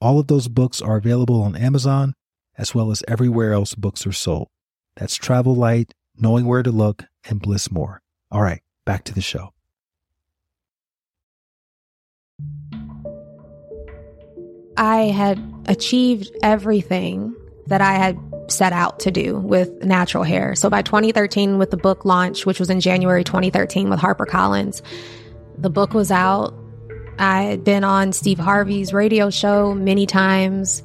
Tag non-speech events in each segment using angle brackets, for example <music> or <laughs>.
All of those books are available on Amazon as well as everywhere else books are sold. That's Travel Light, Knowing Where to Look, and Bliss More. All right, back to the show. I had achieved everything that I had set out to do with natural hair. So by 2013, with the book launch, which was in January 2013 with HarperCollins, the book was out. I had been on Steve Harvey's radio show many times.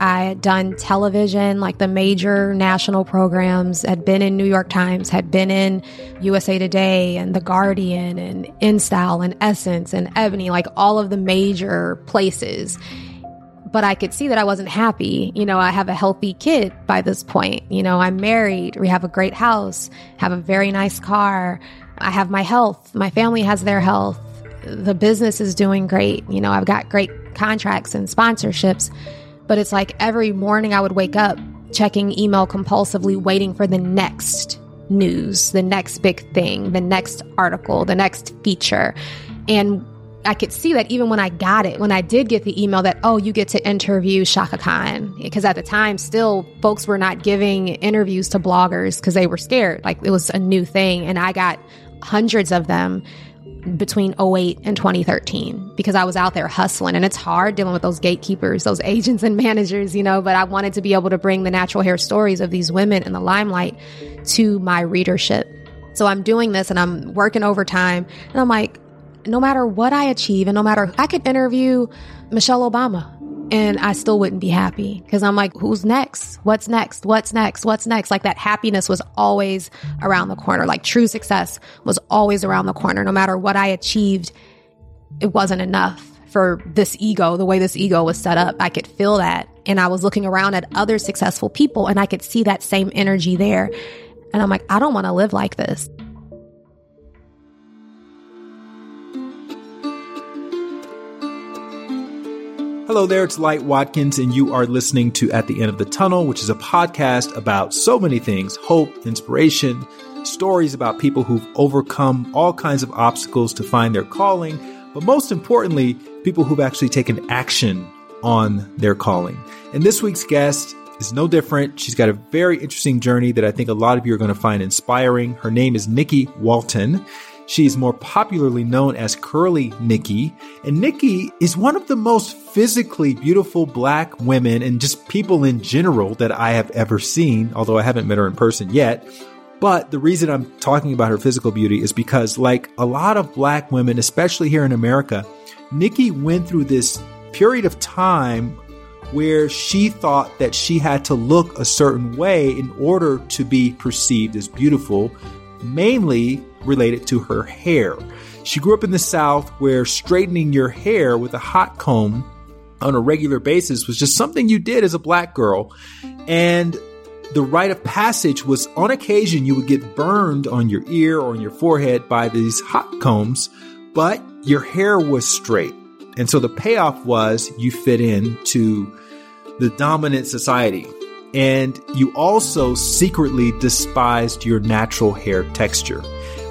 I had done television, like the major national programs, had been in New York Times, had been in USA Today and The Guardian and InStyle and Essence and Ebony, like all of the major places. But I could see that I wasn't happy. You know, I have a healthy kid by this point. You know, I'm married. We have a great house, have a very nice car. I have my health. My family has their health. The business is doing great. You know, I've got great contracts and sponsorships but it's like every morning I would wake up checking email compulsively, waiting for the next news, the next big thing, the next article, the next feature. And I could see that even when I got it, when I did get the email that, oh, you get to interview Chaka Khan. Because at the time, still, folks were not giving interviews to bloggers because they were scared. Like it was a new thing. And I got hundreds of them between 08 and 2013 because I was out there hustling and it's hard dealing with those gatekeepers, those <laughs> agents and managers, you know, but I wanted to be able to bring the natural hair stories of these women in the limelight to my readership. So I'm doing this and I'm working overtime and I'm like, no matter what I achieve and no matter, I could interview Michelle Obama and I still wouldn't be happy because I'm like, who's next? What's next? What's next? What's next? Like that happiness was always around the corner. Like true success was always around the corner. No matter what I achieved, it wasn't enough for this ego, the way this ego was set up. I could feel that. And I was looking around at other successful people and I could see that same energy there. And I'm like, I don't want to live like this. Hello there, it's Light Watkins, and you are listening to At the End of the Tunnel, which is a podcast about so many things hope, inspiration, stories about people who've overcome all kinds of obstacles to find their calling, but most importantly, people who've actually taken action on their calling. And this week's guest is no different. She's got a very interesting journey that I think a lot of you are going to find inspiring. Her name is Nikki Walton. She is more popularly known as Curly Nikki. And Nikki is one of the most physically beautiful black women and just people in general that I have ever seen, although I haven't met her in person yet. But the reason I'm talking about her physical beauty is because, like a lot of black women, especially here in America, Nikki went through this period of time where she thought that she had to look a certain way in order to be perceived as beautiful, mainly related to her hair. She grew up in the South where straightening your hair with a hot comb on a regular basis was just something you did as a black girl. And the rite of passage was on occasion you would get burned on your ear or on your forehead by these hot combs, but your hair was straight. And so the payoff was you fit in to the dominant society. And you also secretly despised your natural hair texture.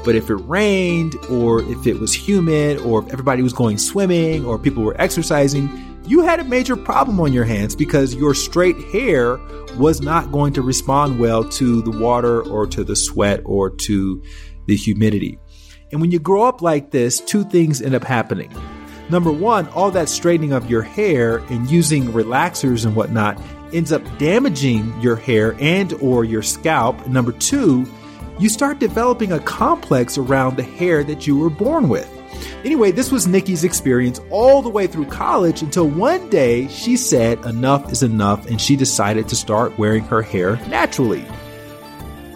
But if it rained, or if it was humid, or if everybody was going swimming, or people were exercising, you had a major problem on your hands because your straight hair was not going to respond well to the water or to the sweat or to the humidity. And when you grow up like this, two things end up happening. Number one, all that straightening of your hair and using relaxers and whatnot ends up damaging your hair and or your scalp. Number two, you start developing a complex around the hair that you were born with. Anyway, this was Nikki's experience all the way through college until one day she said enough is enough and she decided to start wearing her hair naturally.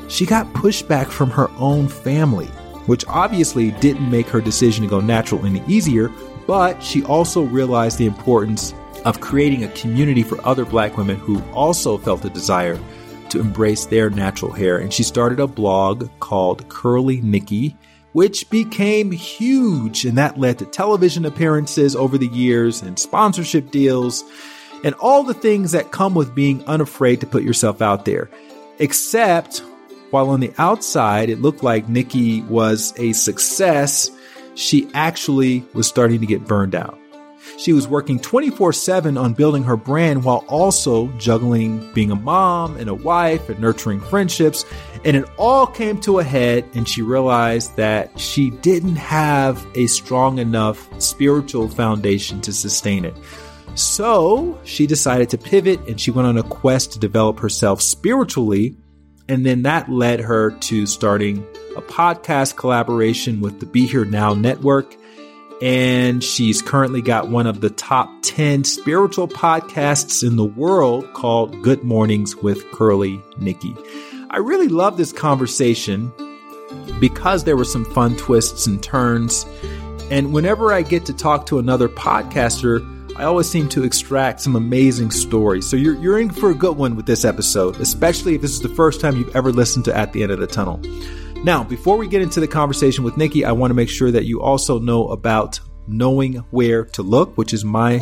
She got pushback from her own family, which obviously didn't make her decision to go natural any easier, but she also realized the importance of creating a community for other black women who also felt a desire to embrace their natural hair. And she started a blog called Curly Nikki, which became huge. And that led to television appearances over the years and sponsorship deals and all the things that come with being unafraid to put yourself out there. Except while on the outside it looked like Nikki was a success, she actually was starting to get burned out. She was working 24 7 on building her brand while also juggling being a mom and a wife and nurturing friendships. And it all came to a head, and she realized that she didn't have a strong enough spiritual foundation to sustain it. So she decided to pivot and she went on a quest to develop herself spiritually. And then that led her to starting a podcast collaboration with the Be Here Now Network and she's currently got one of the top 10 spiritual podcasts in the world called Good Mornings with Curly Nikki. I really love this conversation because there were some fun twists and turns. And whenever I get to talk to another podcaster, I always seem to extract some amazing stories. So you're, you're in for a good one with this episode, especially if this is the first time you've ever listened to At the End of the Tunnel. Now, before we get into the conversation with Nikki, I want to make sure that you also know about Knowing Where to Look, which is my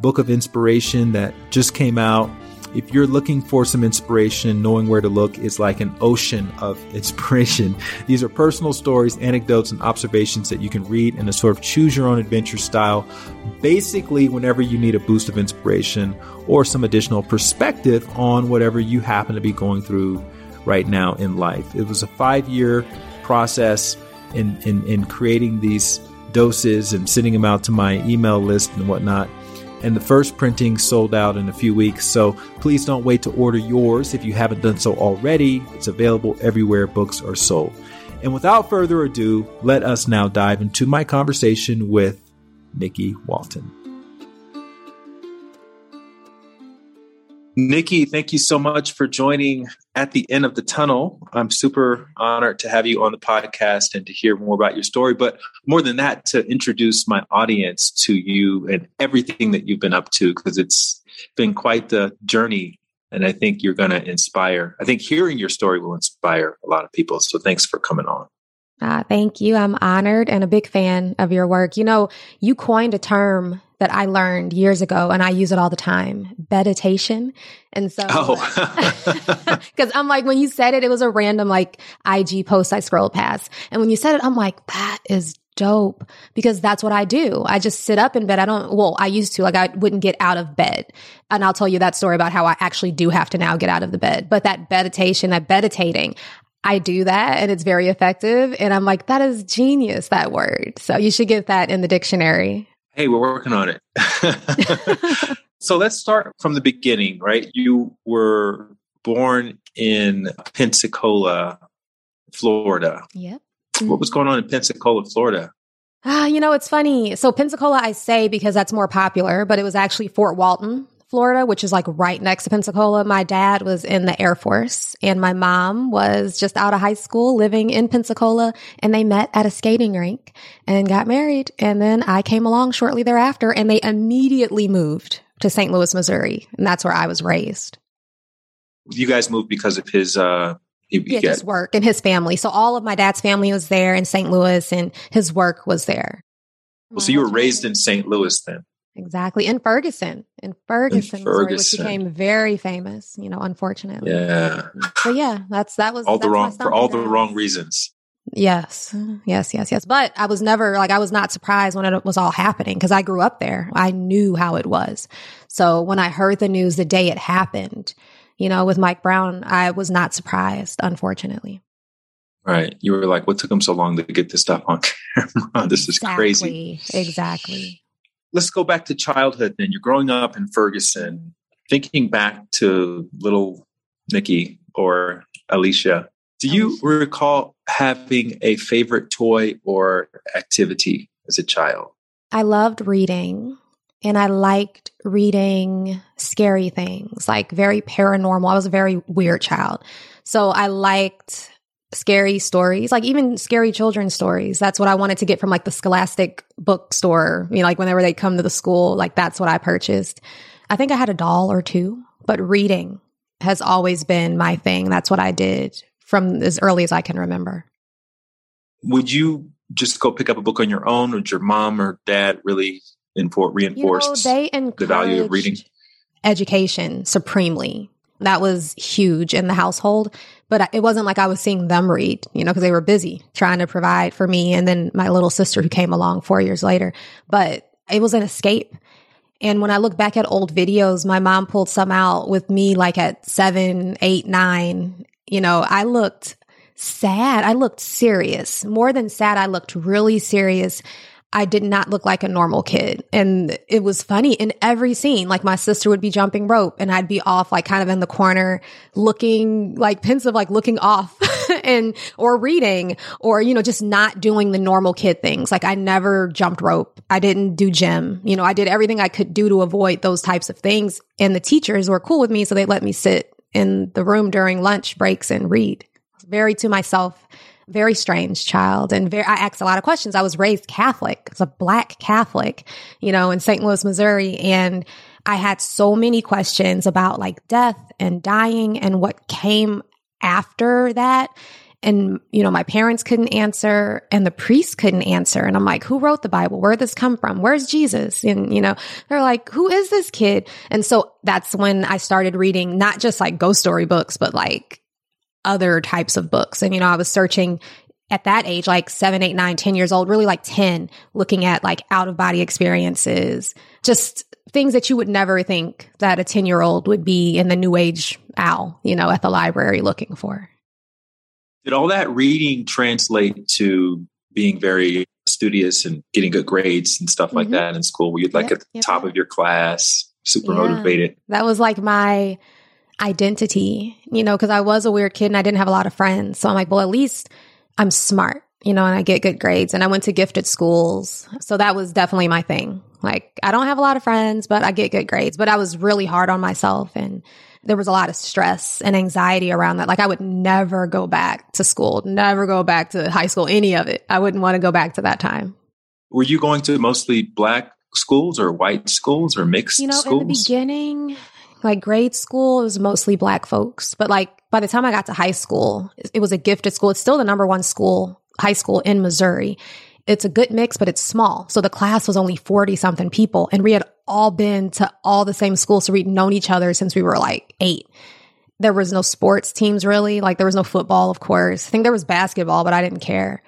book of inspiration that just came out. If you're looking for some inspiration, Knowing Where to Look is like an ocean of <laughs> inspiration. These are personal stories, anecdotes, and observations that you can read in a sort of choose your own adventure style, basically, whenever you need a boost of inspiration or some additional perspective on whatever you happen to be going through right now in life. It was a five year process in, in, in creating these doses and sending them out to my email list and whatnot. And the first printing sold out in a few weeks. So please don't wait to order yours if you haven't done so already. It's available everywhere books are sold. And without further ado, let us now dive into my conversation with Nikki Walton. Nikki, thank you so much for joining at the end of the tunnel. I'm super honored to have you on the podcast and to hear more about your story. But more than that, to introduce my audience to you and everything that you've been up to, because it's been quite the journey. And I think you're going to inspire. I think hearing your story will inspire a lot of people. So thanks for coming on. Uh, thank you. I'm honored and a big fan of your work. You know, you coined a term that I learned years ago and I use it all the time, bedditation. And so, oh, <laughs> <laughs> cause I'm like, when you said it, it was a random like IG post I scrolled past. And when you said it, I'm like, that is dope because that's what I do. I just sit up in bed. I don't, well, I used to, like, I wouldn't get out of bed. And I'll tell you that story about how I actually do have to now get out of the bed. But that bedditation, that bedditating, I do that and it's very effective. And I'm like, that is genius, that word. So you should get that in the dictionary. Hey, we're working on it. <laughs> so let's start from the beginning, right? You were born in Pensacola, Florida. Yep. What was going on in Pensacola, Florida? Ah, you know, it's funny. So Pensacola, I say because that's more popular, but it was actually Fort Walton, Florida, which is like right next to Pensacola. My dad was in the Air Force and my mom was just out of high school living in Pensacola and they met at a skating rink and got married. And then I came along shortly thereafter and they immediately moved to St. Louis, Missouri. And that's where I was raised. You guys moved because of his, uh, he, yeah, his work and his family. So all of my dad's family was there in St. Louis and his work was there. Well, so you were raised in St. Louis then? Exactly. In Ferguson, in Ferguson, Ferguson. Which became very famous, you know, unfortunately. Yeah. But yeah, that's, that was all the wrong, for all the wrong reasons. Yes. Yes. Yes. Yes. But I was never like, I was not surprised when it was all happening because I grew up there. I knew how it was. So when I heard the news the day it happened, you know, with Mike Brown, I was not surprised, unfortunately. Right. You were like, what took him so long to get this stuff on <laughs> camera? this is exactly, crazy. Exactly let's go back to childhood then. You're growing up in Ferguson, thinking back to little Nikki or Alicia. Do you recall having a favorite toy or activity as a child? I loved reading and I liked reading scary things, like very paranormal. I was a very weird child. So I liked scary stories, like even scary children's stories. That's what I wanted to get from like the Scholastic bookstore. You know, like whenever they come to the school, like that's what I purchased. I think I had a doll or two, but reading has always been my thing. That's what I did from as early as I can remember. Would you just go pick up a book on your own, or did your mom or dad really infor- reinforce you know, the value of reading? Education supremely. That was huge in the household, but it wasn't like I was seeing them read, you know, because they were busy trying to provide for me and then my little sister who came along four years later. But it was an escape. And when I look back at old videos, my mom pulled some out with me like at seven, eight, nine. You know, I looked sad. I looked serious. More than sad, I looked really serious. I did not look like a normal kid. And it was funny in every scene. Like my sister would be jumping rope and I'd be off like kind of in the corner looking like pensive, like looking off <laughs> and, or reading or, you know, just not doing the normal kid things. Like I never jumped rope. I didn't do gym. You know, I did everything I could do to avoid those types of things. And the teachers were cool with me. So they let me sit in the room during lunch breaks and read. Very to myself very strange child and very, I asked a lot of questions. I was raised Catholic. It's a black Catholic, you know, in St. Louis, Missouri. And I had so many questions about like death and dying and what came after that. And, you know, my parents couldn't answer and the priest couldn't answer. And I'm like, who wrote the Bible? Where did this come from? Where's Jesus? And, you know, they're like, who is this kid? And so that's when I started reading not just like ghost story books, but like other types of books. And, you know, I was searching at that age, like seven, eight, nine, 10 years old, really like 10, looking at like out of body experiences, just things that you would never think that a 10 year old would be in the new age owl, you know, at the library looking for. Did all that reading translate to being very studious and getting good grades and stuff like mm-hmm. that in school? Were you like yep, at the yep. top of your class, super yeah. motivated? That was like my identity, you know, because I was a weird kid and I didn't have a lot of friends. So I'm like, well, at least I'm smart, you know, and I get good grades. And I went to gifted schools. So that was definitely my thing. Like, I don't have a lot of friends, but I get good grades. But I was really hard on myself and there was a lot of stress and anxiety around that. Like, I would never go back to school, never go back to high school, any of it. I wouldn't want to go back to that time. Were you going to mostly black schools or white schools or mixed you know, schools? In the beginning, like grade school it was mostly black folks but like by the time i got to high school it was a gifted school. It's still the number one school high school in missouri. It's a good mix but it's small. So the class was only 40 something people and we had all been to all the same schools so we'd known each other since we were like eight. There was no sports teams really. Like there was no football of course. I think there was basketball but i didn't care.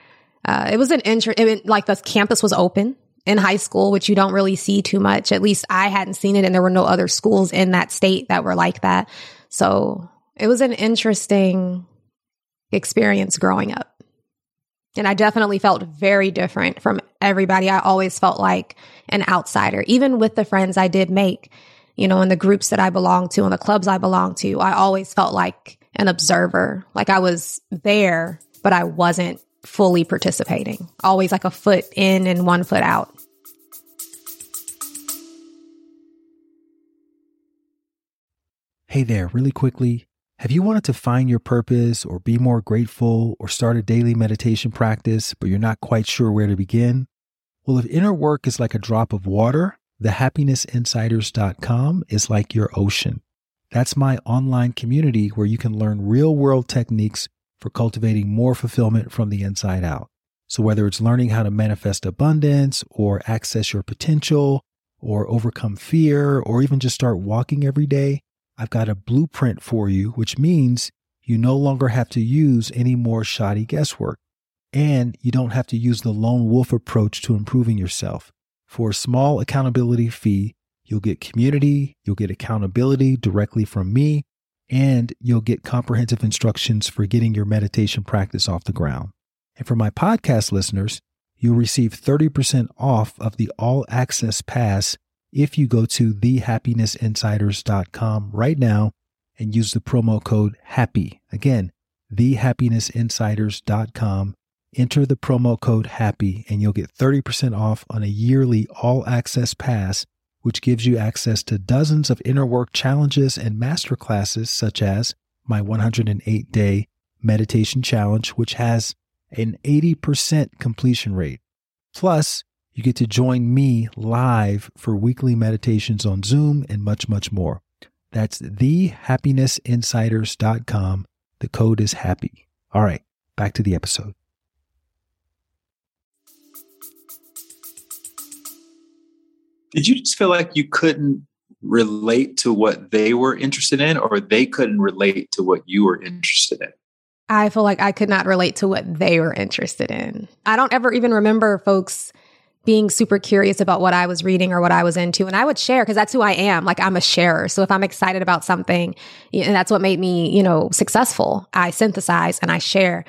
Uh, it was an interest like the campus was open in high school, which you don't really see too much. At least I hadn't seen it, and there were no other schools in that state that were like that. So it was an interesting experience growing up. And I definitely felt very different from everybody. I always felt like an outsider, even with the friends I did make, you know, in the groups that I belonged to and the clubs I belonged to. I always felt like an observer, like I was there, but I wasn't fully participating, always like a foot in and one foot out. Hey there, really quickly. Have you wanted to find your purpose or be more grateful or start a daily meditation practice, but you're not quite sure where to begin? Well, if inner work is like a drop of water, thehappinessinsiders.com is like your ocean. That's my online community where you can learn real world techniques for cultivating more fulfillment from the inside out. So, whether it's learning how to manifest abundance or access your potential or overcome fear or even just start walking every day, I've got a blueprint for you, which means you no longer have to use any more shoddy guesswork. And you don't have to use the lone wolf approach to improving yourself. For a small accountability fee, you'll get community, you'll get accountability directly from me, and you'll get comprehensive instructions for getting your meditation practice off the ground. And for my podcast listeners, you'll receive 30% off of the all access pass if you go to thehappinessinsiders.com right now and use the promo code HAPPY. Again, thehappinessinsiders.com. Enter the promo code HAPPY and you'll get 30% off on a yearly all access pass which gives you access to dozens of inner work challenges and masterclasses, such as my 108 day meditation challenge, which has an 80% completion rate. Plus, you get to join me live for weekly meditations on Zoom and much, much more. That's thehappinessinsiders.com. The code is happy. All right, back to the episode. Did you just feel like you couldn't relate to what they were interested in, or they couldn't relate to what you were interested in? I feel like I could not relate to what they were interested in. I don't ever even remember folks being super curious about what I was reading or what I was into. And I would share because that's who I am. Like I'm a sharer. So if I'm excited about something, and that's what made me, you know, successful, I synthesize and I share.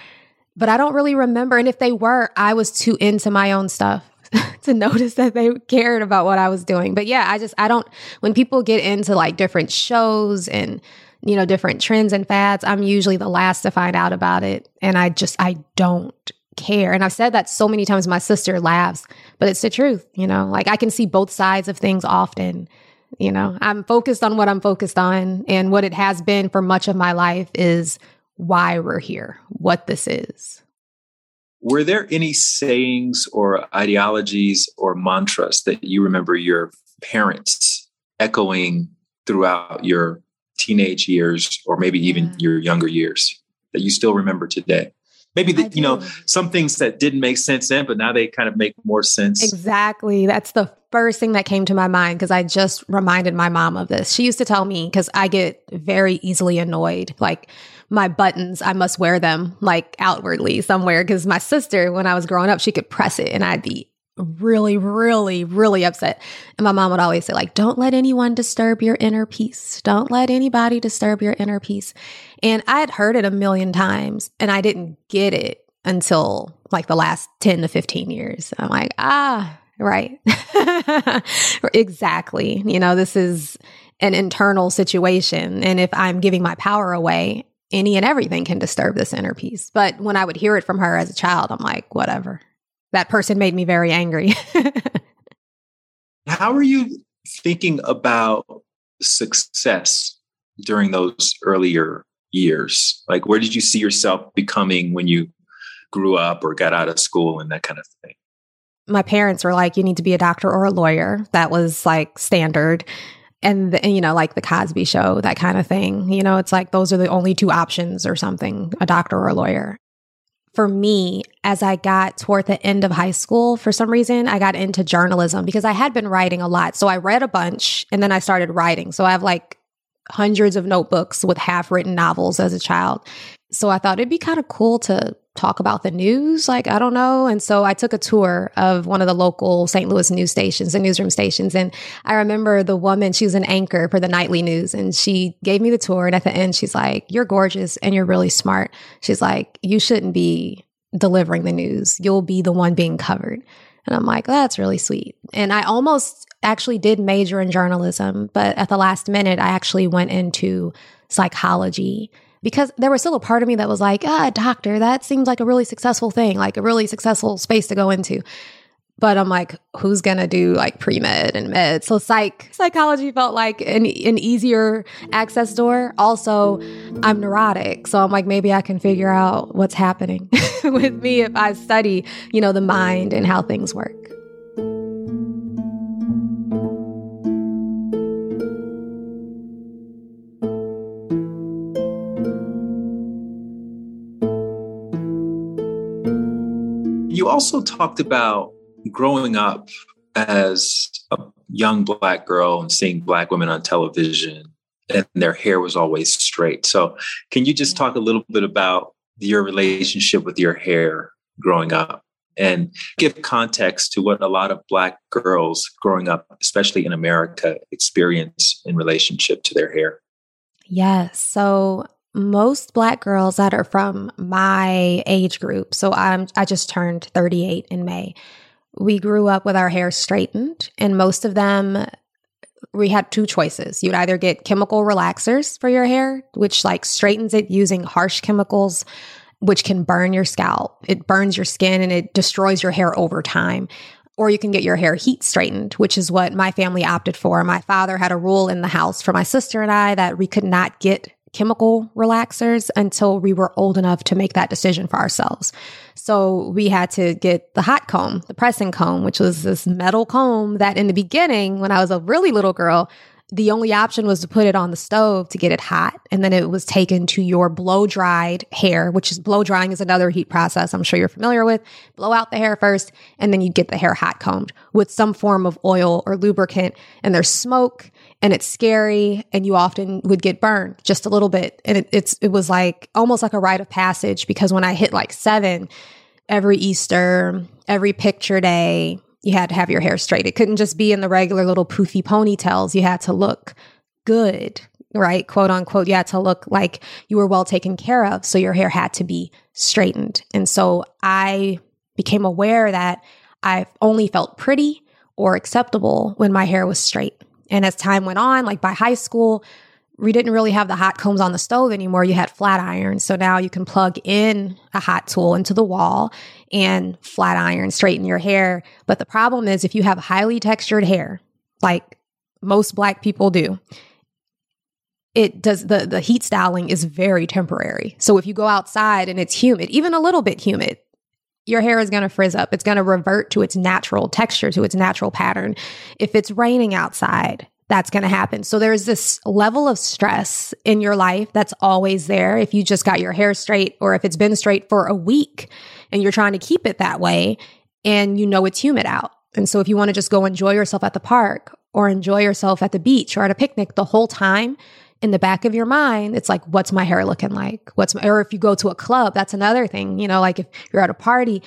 But I don't really remember. And if they were, I was too into my own stuff <laughs> to notice that they cared about what I was doing. But yeah, I just, I don't, when people get into like different shows and, you know, different trends and fads, I'm usually the last to find out about it. And I just, I don't care. And I've said that so many times. My sister laughs, but it's the truth, you know, like I can see both sides of things often. You know, I'm focused on what I'm focused on. And what it has been for much of my life is why we're here, what this is. Were there any sayings or ideologies or mantras that you remember your parents echoing throughout your teenage years or maybe even yeah. your younger years that you still remember today? maybe the, you know some things that didn't make sense then but now they kind of make more sense exactly that's the first thing that came to my mind because i just reminded my mom of this she used to tell me because i get very easily annoyed like my buttons i must wear them like outwardly somewhere because my sister when i was growing up she could press it and i'd be really, really, really upset. And my mom would always say, like, don't let anyone disturb your inner peace. Don't let anybody disturb your inner peace. And I had heard it a million times and I didn't get it until like the last 10 to 15 years. I'm like, ah, right. <laughs> exactly. You know, this is an internal situation. And if I'm giving my power away, any and everything can disturb this inner peace. But when I would hear it from her as a child, I'm like, whatever that person made me very angry. <laughs> How are you thinking about success during those earlier years? Like, where did you see yourself becoming when you grew up or got out of school and that kind of thing? My parents were like, you need to be a doctor or a lawyer. That was like standard. And, the, you know, like the Cosby show, that kind of thing. You know, it's like those are the only two options or something a doctor or a lawyer for me, as I got toward the end of high school, for some reason, I got into journalism because I had been writing a lot. So I read a bunch and then I started writing. So I have like hundreds of notebooks with half written novels as a child. So I thought it'd be kind of cool to talk about the news. Like, I don't know. And so I took a tour of one of the local St. Louis news stations, the newsroom stations. And I remember the woman, she was an anchor for the nightly news and she gave me the tour. And at the end, she's like, You're gorgeous and you're really smart. She's like, You shouldn't be delivering the news. You'll be the one being covered. And I'm like, That's really sweet. And I almost actually did major in journalism, but at the last minute, I actually went into psychology because there was still a part of me that was like, ah, doctor, that seems like a really successful thing, like a really successful space to go into. But I'm like, who's gonna do like pre med and med? So psych psychology felt like an, an easier access door. Also, I'm neurotic, so I'm like, maybe I can figure out what's happening <laughs> with me if I study, you know, the mind and how things work. You also talked about growing up as a young black girl and seeing black women on television and their hair was always straight. So, can you just talk a little bit about your relationship with your hair growing up and give context to what a lot of black girls growing up, especially in America, experience in relationship to their hair? Yes. So, most black girls that are from my age group, so I'm I just turned 38 in May. We grew up with our hair straightened and most of them we had two choices. You'd either get chemical relaxers for your hair, which like straightens it using harsh chemicals which can burn your scalp. It burns your skin and it destroys your hair over time or you can get your hair heat straightened, which is what my family opted for. My father had a rule in the house for my sister and I that we could not get chemical relaxers until we were old enough to make that decision for ourselves. So we had to get the hot comb, the pressing comb, which was this metal comb that in the beginning, when I was a really little girl, the only option was to put it on the stove to get it hot. And then it was taken to your blow dried hair, which is blow drying is another heat process I'm sure you're familiar with. Blow out the hair first, and then you'd get the hair hot combed with some form of oil or lubricant. And there's smoke and it's scary and you often would get burned just a little bit. And it, it's, it was like almost like a rite of passage because when I hit like seven, every Easter, every picture day, you had to have your hair straight. It couldn't just be in the regular little poofy ponytails. You had to look good, right? Quote unquote. You had to look like you were well taken care of. So your hair had to be straightened. And so I became aware that I only felt pretty or acceptable when my hair was straight. And as time went on, like by high school, we didn't really have the hot combs on the stove anymore. You had flat irons. So now you can plug in a hot tool into the wall and flat iron, straighten your hair. But the problem is if you have highly textured hair, like most black people do, it does the, the heat styling is very temporary. So if you go outside and it's humid, even a little bit humid, your hair is going to frizz up. It's going to revert to its natural texture, to its natural pattern. If it's raining outside, that's going to happen. So there's this level of stress in your life that's always there. If you just got your hair straight or if it's been straight for a week and you're trying to keep it that way and you know it's humid out. And so if you want to just go enjoy yourself at the park or enjoy yourself at the beach or at a picnic the whole time, in the back of your mind, it's like, what's my hair looking like? What's my, or if you go to a club, that's another thing. You know, like if you're at a party,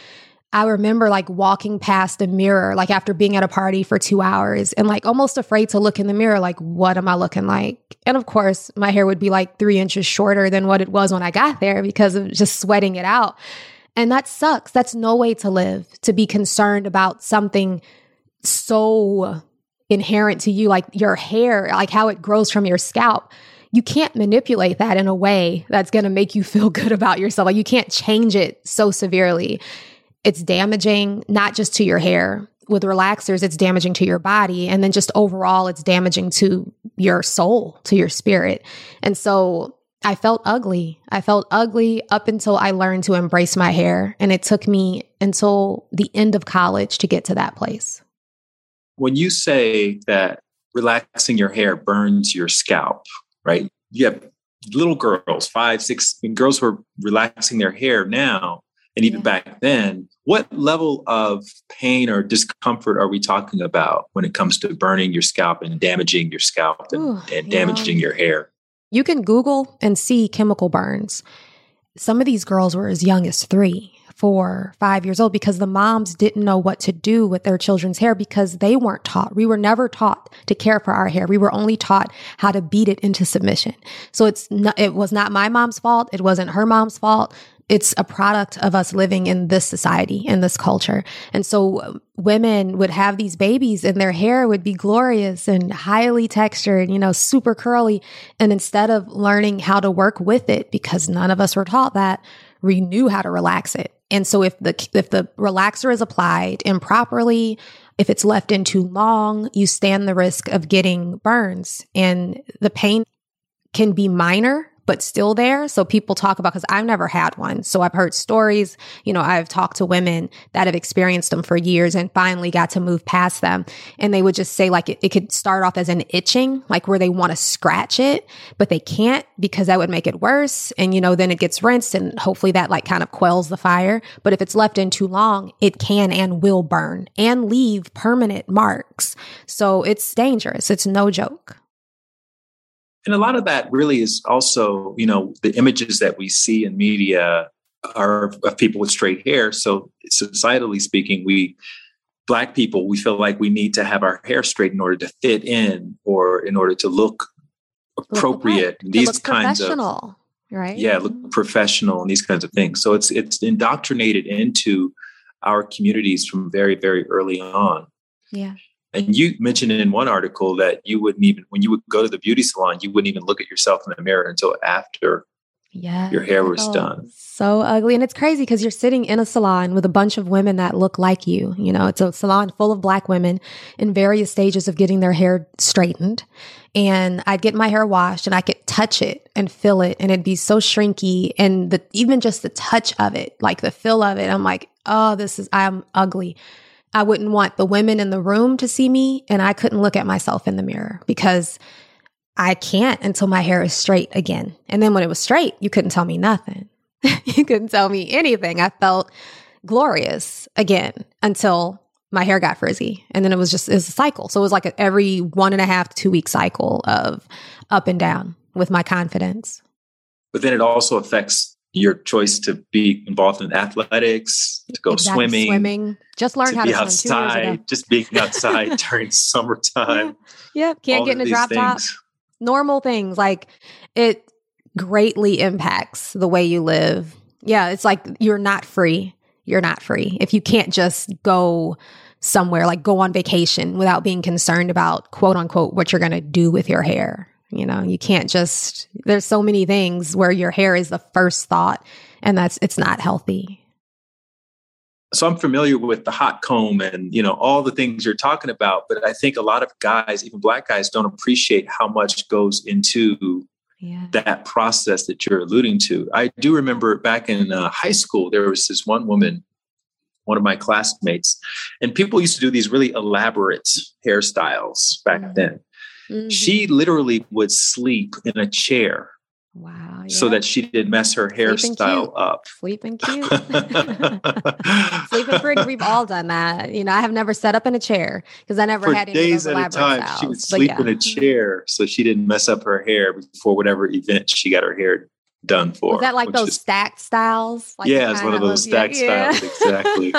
I remember like walking past a mirror, like after being at a party for two hours and like almost afraid to look in the mirror, like, what am I looking like? And of course, my hair would be like three inches shorter than what it was when I got there because of just sweating it out. And that sucks. That's no way to live, to be concerned about something so inherent to you, like your hair, like how it grows from your scalp you can't manipulate that in a way that's going to make you <laughs> feel good about yourself. Like you can't change it so severely. It's damaging not just to your hair. With relaxers, it's damaging to your body. And then just overall, it's damaging to your soul, to your spirit. And so I felt ugly. I felt ugly up until I learned to embrace my hair. And it took me until the end of college to get to that place. When you say that relaxing your hair burns your scalp, right? You have little girls, five, six, girls who are relaxing their hair now and even yeah. back then, what level of pain or discomfort are we talking about when it comes to burning your scalp and damaging your scalp and, Ooh, and damaging yeah. your hair? You can Google and see chemical burns. Some of these girls were as young as three, four, five years old because the moms didn't know what to do with their children's hair because they weren't taught. We were never taught to care for our hair. We were only taught how to beat it into submission. So it's not, it was not my mom's fault. It wasn't her mom's fault it's a product of us living in this society, in this culture. And so uh, women would have these babies and their hair would be glorious and highly textured, you know, super curly. And instead of learning how to work with it, because none of us were taught that, we knew how to relax it. And so if the, if the relaxer is applied improperly, if it's left in too long, you stand the risk of getting burns. And the pain can be minor but still there. So people talk about, cause I've never had one. So I've heard stories, you know, I've talked to women that have experienced them for years and finally got to move past them. And they would just say like it, it could start off as an itching, like where they want to scratch it, but they can't because that would make it worse. And, you know, then it gets rinsed and hopefully that like kind of quells the fire. But if it's left in too long, it can and will burn and leave permanent marks. So it's dangerous. It's no joke and a lot of that really is also you know the images that we see in media are of people with straight hair. So societally speaking we black people we feel like we need to have our hair straight in order to fit in or in order to look appropriate. Look these kinds of right? Yeah look professional and these kinds of things. So it's it's indoctrinated into our communities from very very early on. Yeah and you mentioned in one article that you wouldn't even, when you would go to the beauty salon, you wouldn't even look at yourself in the mirror until after Yeah. Your hair was done. So ugly. And it's crazy because you're sitting in a salon with a bunch of women that look like you. You know, it's a salon full of black women in various stages of getting their hair straightened. And I'd get my hair washed and I could touch it and feel it. And it'd be so shrinky. And the, even just the touch of it, like the feel of it, I'm like, oh, this is, I'm ugly. I wouldn't want the women in the room to see me. And I couldn't look at myself in the mirror because I can't until my hair is straight again. And then when it was straight, you couldn't tell me nothing. <laughs> you couldn't tell me anything. I felt glorious again until my hair got frizzy. And then it was just, it was a cycle. So it was like a, every one and a half, two week cycle of up and down with my confidence. But then it also affects your choice to be involved in athletics, to go exactly. swimming, swimming. Just learn how to be to outside, just being <laughs> outside during summertime. Yeah, <laughs> yeah. can't get in a drop things. top normal things like it greatly impacts the way you live. Yeah, it's like you're not free. You're not free. If you can't just go somewhere, like go on vacation without being concerned about quote unquote what you're going to do with your hair. You know, you can't just, there's so many things where your hair is the first thought and that's, it's not healthy so I'm familiar with the hot comb and you know all the things you're talking about, but I think a lot of guys, even black guys, don't appreciate how much goes into yeah. that process that you're alluding to. I do remember back in uh, high school, there was this one woman, one of my classmates, and people used to do these really elaborate hairstyles back mm-hmm. then. Mm-hmm. She literally would sleep in a chair Wow. Yeah. So that she didn't mess her hairstyle up. Sleeping <laughs> cute. <laughs> Sleeping pretty. We've all done that. You know, I have never sat up in a chair because I never For had any days at a time. Styles, she would sleep yeah. in a <laughs> chair so she didn't mess up her hair before whatever event she got her hair done for. Was that like those is, stacked styles? Like yeah, it's one of those stacked yeah. styles. Exactly.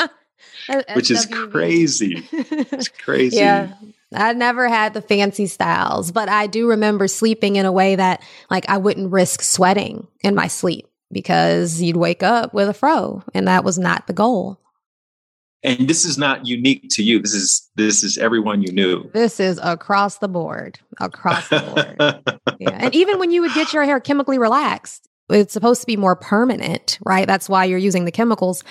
which is crazy. It's crazy. yeah. I never had the fancy styles, but I do remember sleeping in a way that like I wouldn't risk sweating in my sleep because you'd wake up with a fro and that was not the goal. And this is not unique to you. This is this is everyone you knew. This is across the board. Across the board. <laughs> yeah. And even when you would get your hair chemically relaxed, it's supposed to be more permanent, right? That's why you're using the chemicals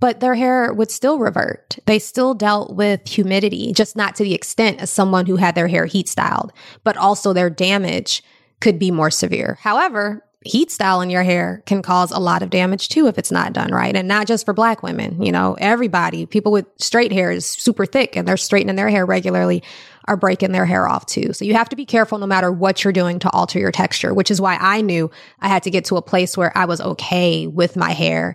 but their hair would still revert. They still dealt with humidity, just not to the extent as someone who had their hair heat styled, but also their damage could be more severe. However, heat style in your hair can cause a lot of damage too if it's not done right. And not just for black women, you know, everybody, people with straight hair is super thick and they're straightening their hair regularly are breaking their hair off too. So you have to be careful no matter what you're doing to alter your texture, which is why I knew I had to get to a place where I was okay with my hair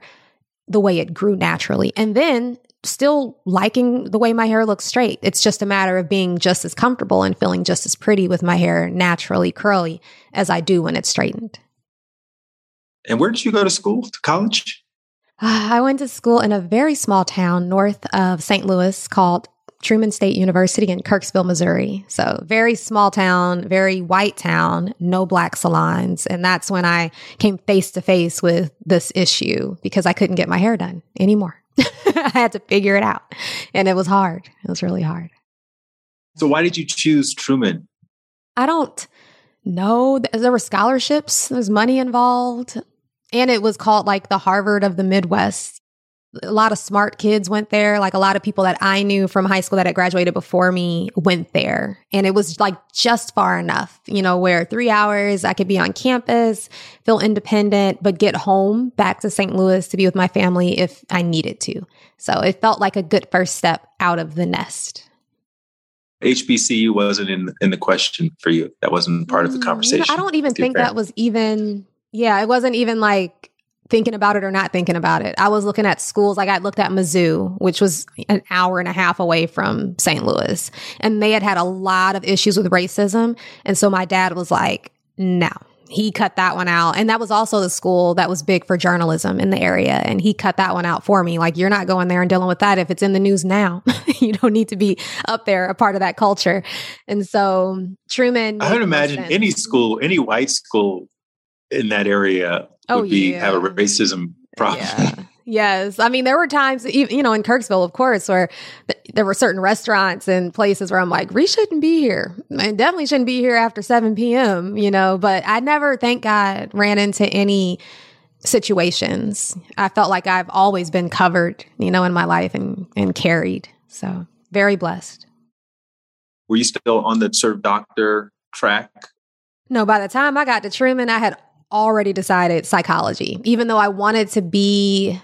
the way it grew naturally. And then still liking the way my hair looks straight. It's just a matter of being just as comfortable and feeling just as pretty with my hair naturally curly as I do when it's straightened. And where did you go to school, to college? <sighs> I went to school in a very small town north of St. Louis called Truman State University in Kirksville, Missouri. So, very small town, very white town, no black salons. And that's when I came face to face with this issue because I couldn't get my hair done anymore. <laughs> I had to figure it out. And it was hard. It was really hard. So, why did you choose Truman? I don't know. There were scholarships, there was money involved. And it was called like the Harvard of the Midwest a lot of smart kids went there. Like a lot of people that I knew from high school that had graduated before me went there. And it was like just far enough, you know, where three hours I could be on campus, feel independent, but get home back to St. Louis to be with my family if I needed to. So it felt like a good first step out of the nest. HBCU wasn't in in the question for you. That wasn't part of the conversation. Mm, know, I don't even think that was even yeah, it wasn't even like thinking about it or not thinking about it. I was looking at schools. Like I looked at Mizzou, which was an hour and a half away from St. Louis, and they had had a lot of issues with racism. And so my dad was like, no. He cut that one out. And that was also the school that was big for journalism in the area. And he cut that one out for me. Like, you're not going there and dealing with that if it's in the news now. <laughs> you don't need to be up there, a part of that culture. And so Truman. I would imagine sense. any school, any white school in that area oh, would be yeah. have a racism problem. Yeah. Yes. I mean, there were times, you know, in Kirksville, of course, where there were certain restaurants and places where I'm like, we shouldn't be here. I definitely shouldn't be here after 7 p.m., you know, but I never, thank God, ran into any situations. I felt like I've always been covered, you know, in my life and, and carried. So very blessed. Were you still on the sort of doctor track? No, by the time I got to Truman, I had already decided psychology, even though I wanted to be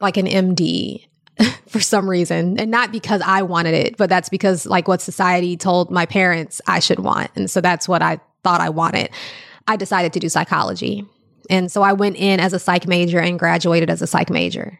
like an MD <laughs> for some reason. And not because I wanted it, but that's because like what society told my parents I should want. And so that's what I thought I wanted. I decided to do psychology. And so I went in as a psych major and graduated as a psych major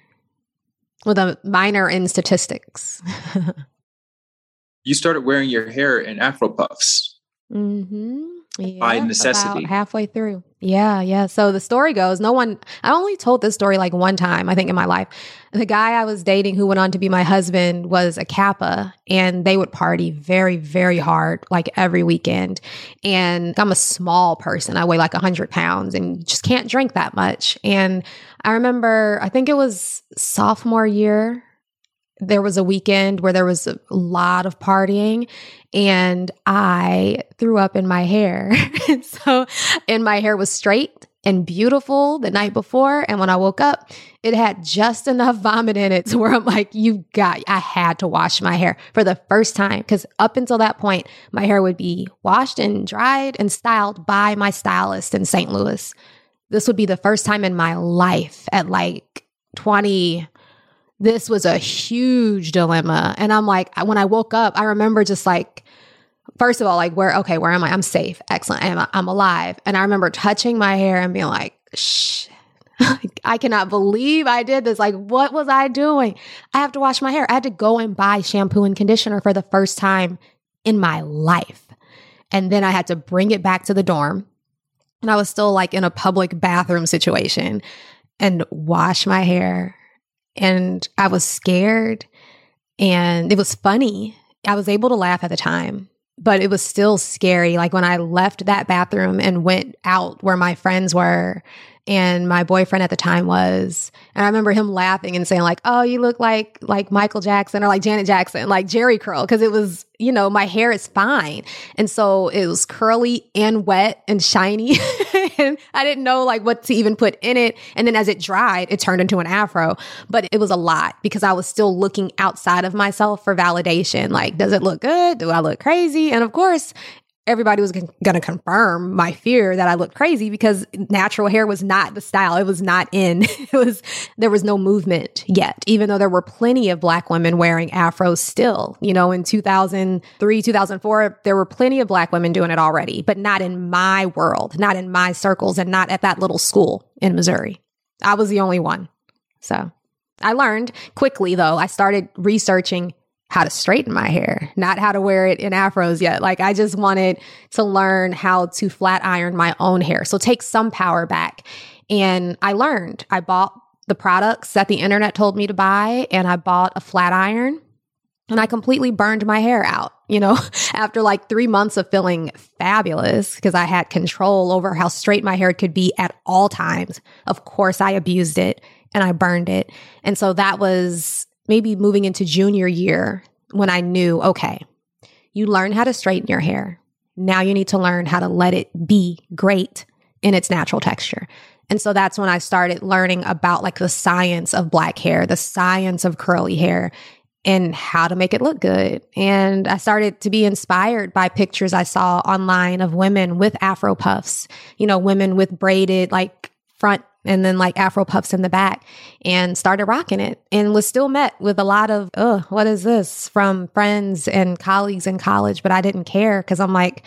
with a minor in statistics. <laughs> you started wearing your hair in afro puffs. Mm-hmm. Yeah, by necessity. halfway through. Yeah, yeah. So the story goes, no one, I only told this story like one time, I think, in my life. The guy I was dating who went on to be my husband was a Kappa and they would party very, very hard, like every weekend. And I'm a small person. I weigh like 100 pounds and just can't drink that much. And I remember, I think it was sophomore year there was a weekend where there was a lot of partying and I threw up in my hair. <laughs> so, and my hair was straight and beautiful the night before. And when I woke up, it had just enough vomit in it <laughs> to where I'm like, you got, I had to wash my hair for the first time. Cause up until that point, my hair would be washed and dried and styled by my stylist in St. Louis. This would be the first time in my life at like 20, this was a huge dilemma. And I'm like, when I woke up, I remember just like, first of all, like, where, okay, where am I? I'm safe. Excellent. I'm, I'm alive. And I remember touching my hair and being like, shh. <laughs> I cannot believe I did this. Like, what was I doing? I have to wash my hair. I had to go and buy shampoo and conditioner for the first time in my life. And then I had to bring it back to the dorm. And I was still like in a public bathroom situation and wash my hair and I was scared and it was funny. I was able to laugh at the time, but it was still scary. Like when I left that bathroom and went out where my friends were and my boyfriend at the time was and i remember him laughing and saying like oh you look like like michael jackson or like janet jackson like Jheri curl because it was you know my hair is fine. And so it was curly and wet and shiny. <laughs> And i didn't know like what to even put in it. And then as it dried it turned into an afro. But it was a lot because i was still looking outside of myself for validation. Like does it look good? Do i look crazy? And of course everybody was going to confirm my fear that I looked crazy because natural hair was not the style. It was not in. <laughs> It was, there was no movement yet, even though there were plenty of black women wearing afros still. You know, in 2003, 2004, there were plenty of black women doing it already, but not in my world, not in my circles, and not at that little school in Missouri. I was the only one. So I learned quickly, though. I started researching how to straighten my hair, not how to wear it in afros yet. Like I just wanted to learn how to flat iron my own hair. So take some power back. And I learned. I bought the products that the internet told me to buy and I bought a flat iron and I completely burned my hair out, you know, <laughs> after like 3 months of feeling fabulous because I had control over how straight my hair could be at all times. Of course I abused it and I burned it. And so that was maybe moving into junior year when I knew, okay, you learn how to straighten your hair. Now you need to learn how to let it be great in its natural texture. And so that's when I started learning about like the science of black hair, the science of curly hair and how to make it look good. And I started to be inspired by pictures I saw online of women with afro puffs, you know, women with braided like front and then like afro puffs in the back and started rocking it and was still met with a lot of oh what is this? from friends and colleagues in college but i didn't care because i'm like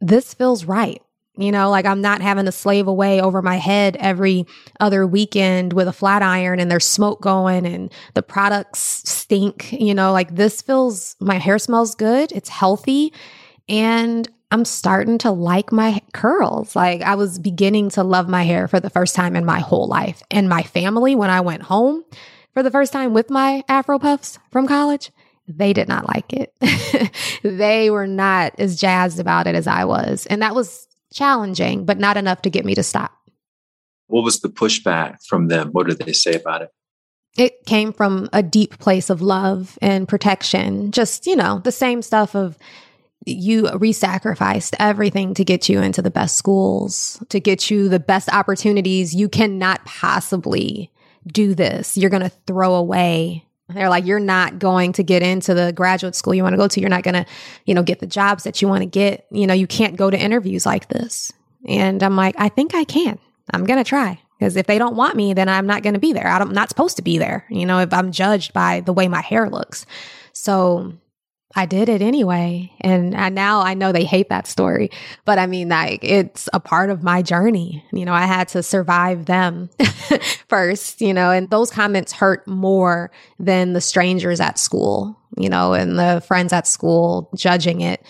this feels right. You know like i'm not having to slave away over my head every other weekend with a flat iron and there's smoke going and the products stink you know like this feels my hair smells good it's healthy and I'm starting to like my curls. Like I was beginning to love my hair for the first time in my whole life. And my family, when I went home for the first time with my Afro puffs from college, they did not like it. <laughs> they were not as jazzed about it as I was. And that was challenging, but not enough to get me to stop. What was the pushback from them? What did they say about it? It came from a deep place of love and protection. Just, you know, the same stuff of you re-sacrificed everything to get you into the best schools, to get you the best opportunities. You cannot possibly do this. You're going to throw away. They're like, you're not going to get into the graduate school you want to go to. You're not going to, you know, get the jobs that you want to get. You know, you can't go to interviews like this. And I'm like, I think I can. I'm going to try. Because if they don't want me, then I'm not going to be there. I'm not supposed to be there. You know, if I'm judged by the way my hair looks. So I did it anyway. And, and now I know they hate that story, but I mean, like, it's a part of my journey. You know, I had to survive them <laughs> first, you know, and those comments hurt more than the strangers at school, you know, and the friends at school judging it.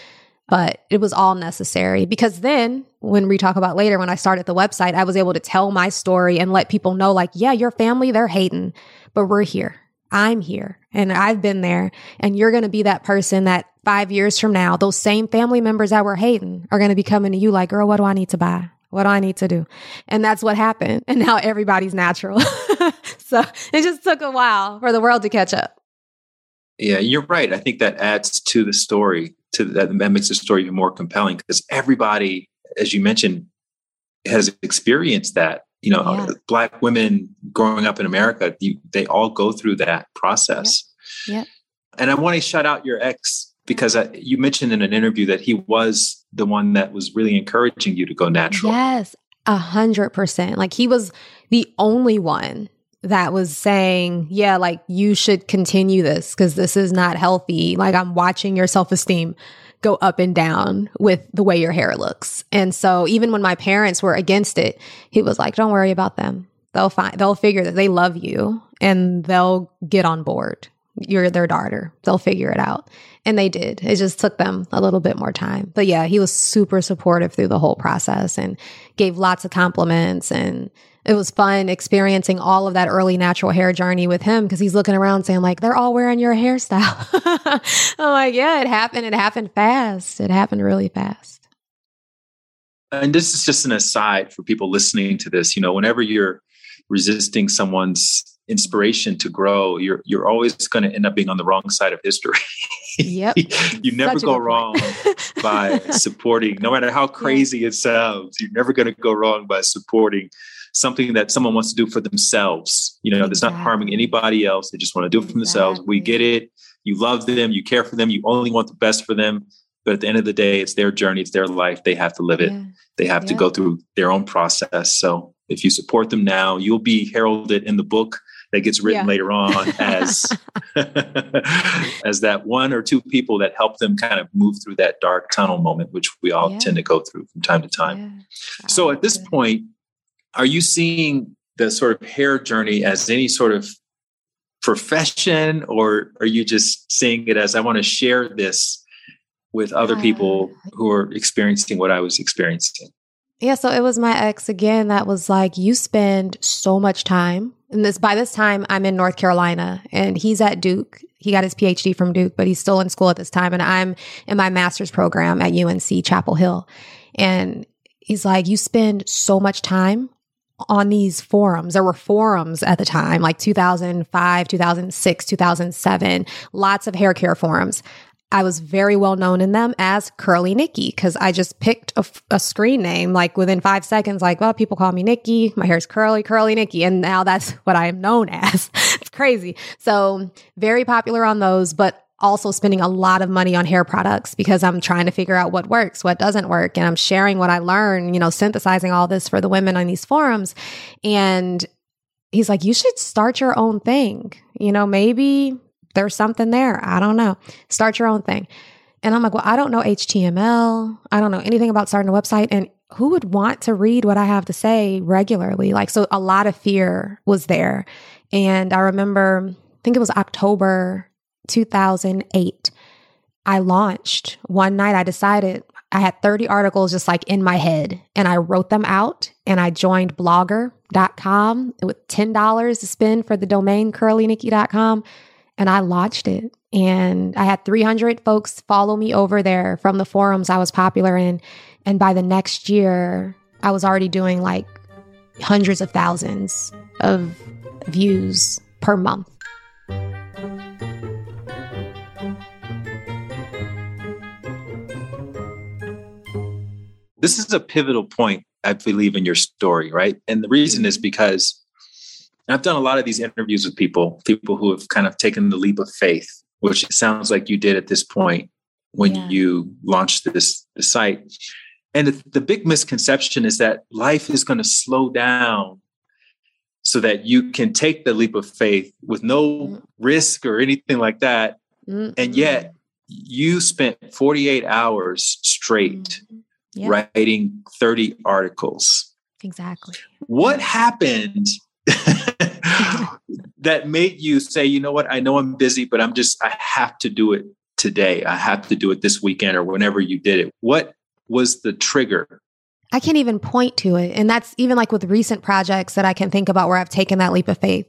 But it was all necessary because then when we talk about later, when I started the website, I was able to tell my story and let people know, like, yeah, your family, they're hating, but we're here I'm here and I've been there. And you're going to be that person that five years from now, those same family members that were hating are going to be coming to you like, girl, what do I need to buy? What do I need to do? And that's what happened. And now everybody's natural. <laughs> so it just took a while for the world to catch up. Yeah, you're right. I think that adds to the story, to that, that makes the story even more compelling because everybody, as you mentioned, has experienced that you know yeah. black women growing up in america you, they all go through that process yeah. yeah. and i want to shout out your ex because I, you mentioned in an interview that he was the one that was really encouraging you to go natural yes a hundred percent like he was the only one that was saying, yeah, like you should continue this because this is not healthy. Like I'm watching your self esteem go up and down with the way your hair looks. And so even when my parents were against it, he was like, don't worry about them. They'll find, they'll figure that they love you and they'll get on board. You're their daughter. They'll figure it out. And they did. It just took them a little bit more time. But yeah, he was super supportive through the whole process and gave lots of compliments and it was fun experiencing all of that early natural hair journey with him because he's looking around saying like they're all wearing your hairstyle. <laughs> I'm like, yeah, it happened. It happened fast. It happened really fast. And this is just an aside for people listening to this. You know, whenever you're resisting someone's inspiration to grow, you're you're always going to end up being on the wrong side of history. Yep. <laughs> you never go wrong by supporting, no matter how <laughs> crazy yeah. it sounds, you're never going to go wrong by supporting something that someone wants to do for themselves. You know, exactly. that's not harming anybody else. They just want to do it for themselves. We get it. You love them, you care for them, you only want the best for them. But at the end of the day, it's their journey, it's their life. They have to live it. Yeah. They have yeah. to go through their own process. So if you support them now, you'll be heralded in the book that gets written yeah. later on <laughs> as <laughs> as that one or two people that help them kind of move through that dark tunnel moment, which we all tend to go through from time to time. So at this point, are you seeing the sort of hair journey as any sort of profession or are you just seeing it as i want to share this with other people who are experiencing what i was experiencing yeah so it was my ex again that was like you spend so much time and this by this time i'm in north carolina and he's at duke. He got his phd from duke but he's still in school at this time and i'm in my master's program at unc chapel hill. And he's like you spend so much time on these forums. There were forums at the time, like 2005, 2006, 2007, lots of hair care forums. I was very well known in them as Curly Nikki because I just picked a, screen name like within five seconds, like, well, people call me Nikki. My hair's curly, Curly Nikki. And now that's <laughs> what I am known as. it's crazy. So, very popular on those, but also spending a lot of money on hair products because I'm trying to figure out what works, what doesn't work. And I'm sharing what I learn, you know, synthesizing all this for the women on these forums. And he's like, you should start your own thing. You know, maybe there's something there. I don't know. Start your own thing. And I'm like, well, I don't know HTML. I don't know anything about starting a website. And who would want to read what I have to say regularly? Like, so a lot of fear was there. And I remember, I think it was October 2008, I launched. One night I decided I had 30 articles just like in my head and I wrote them out and I joined blogger.com with $10 to spend for the domain curlynikki.com and I launched it. And I had 300 folks follow me over there from the forums I was popular in. And by the next year, I was already doing like hundreds of thousands of views per month. This is a pivotal point, I believe, in your story, right? And the reason is mm-hmm. because I've done a lot of these interviews with people, people who have kind of taken the leap of faith, which sounds like you did at this point when yeah. you launched this, this site. And the, the big misconception is that life is going to slow down so that you can take the leap of faith with no mm-hmm. risk or anything like that. Mm-hmm. And yet you spent 48 hours straight mm-hmm yep. writing 30 articles. Exactly. What happened <laughs> that made you say, you know what, I know I'm busy, but I'm just, I have to do it today. I have to do it this weekend or whenever you did it. What was the trigger? I can't even point to it. And that's even like with recent projects that I can think about where I've taken that leap of faith.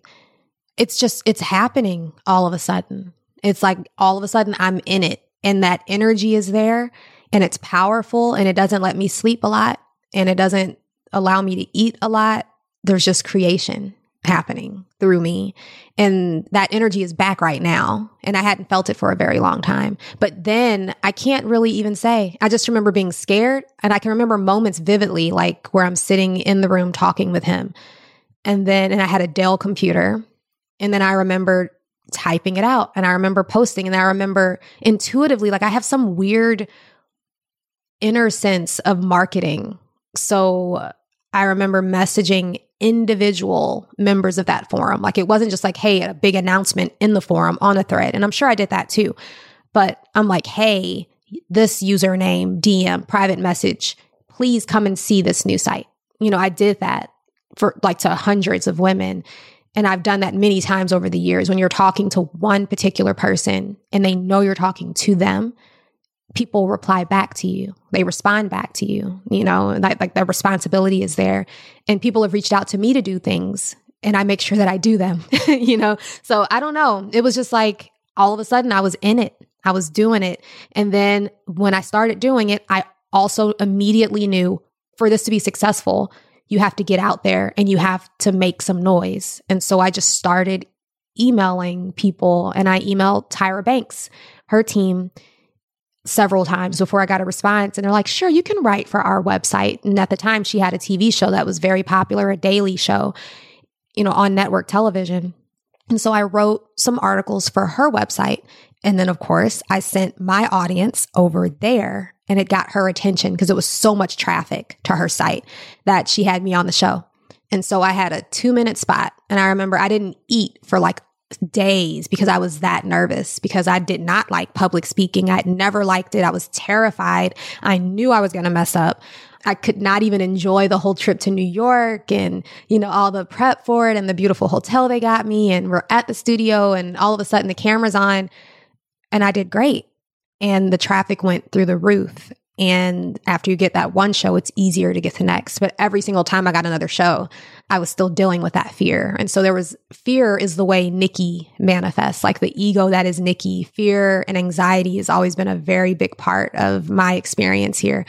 It's just, it's happening all of a sudden. It's like all of a sudden I'm in it and that energy is there and it's powerful and it doesn't let me sleep a lot and it doesn't allow me to eat a lot. There's just creation happening through me. And that energy is back right now. And I hadn't felt it for a very long time. But then I can't really even say. I just remember being scared. And I can remember moments vividly, like where I'm sitting in the room talking with him. And then, and I had a Dell computer. And then I remember typing it out and I remember posting and I remember intuitively, like I have some weird inner sense of marketing. So I remember messaging individual members of that forum. Like it wasn't just like, hey, a big announcement in the forum on a thread. And I'm sure I did that too. But I'm like, hey, this username, DM, private message, please come and see this new site. You know, I did that for like to hundreds of women. And I've done that many times over the years when you're talking to one particular person and they know you're talking to them people reply back to you. They respond back to you, you know, like, like the responsibility is there. And people have reached out to me to do things and I make sure that I do them, <laughs> you know? So I don't know. It was just like all of a sudden I was in it. I was doing it. And then when I started doing it, I also immediately knew for this to be successful, you have to get out there and you have to make some noise. And so I just started emailing people and I emailed Tyra Banks, her team, several times before I got a response. And they're like, sure, you can write for our website. And at the time, she had a TV show that was very popular, a daily show, you know, on network television. And so I wrote some articles for her website. And then, of course, I sent my audience over there and it got her attention because it was so much traffic to her site that she had me on the show. And so I had a two minute spot. And I remember I didn't eat for like days because I was that nervous because I did not like public speaking. I'd never liked it. I was terrified. I knew I was going to mess up. I could not even enjoy the whole trip to New York and, you know, all the prep for it and the beautiful hotel they got me. And we're at the studio and all of a sudden the camera's on and I did great. And the traffic went through the roof. And after you get that one show, it's easier to get the next. But every single time I got another show, I was still dealing with that fear. And so there was fear is the way Nikki manifests, like the ego that is Nikki. Fear and anxiety has always been a very big part of my experience here.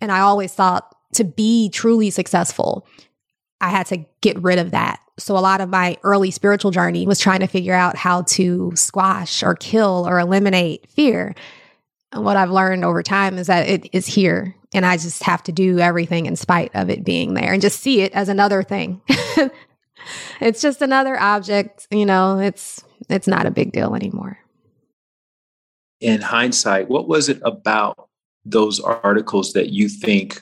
And I always thought to be truly successful, I had to get rid of that. So a lot of my early spiritual journey was trying to figure out how to squash or kill or eliminate fear. And what I've learned over time is that it is here and I just have to do everything in spite of it being there and just see it as another thing. <laughs> it's just another object, you know, it's it's not a big deal anymore. In hindsight, what was it about those articles that you think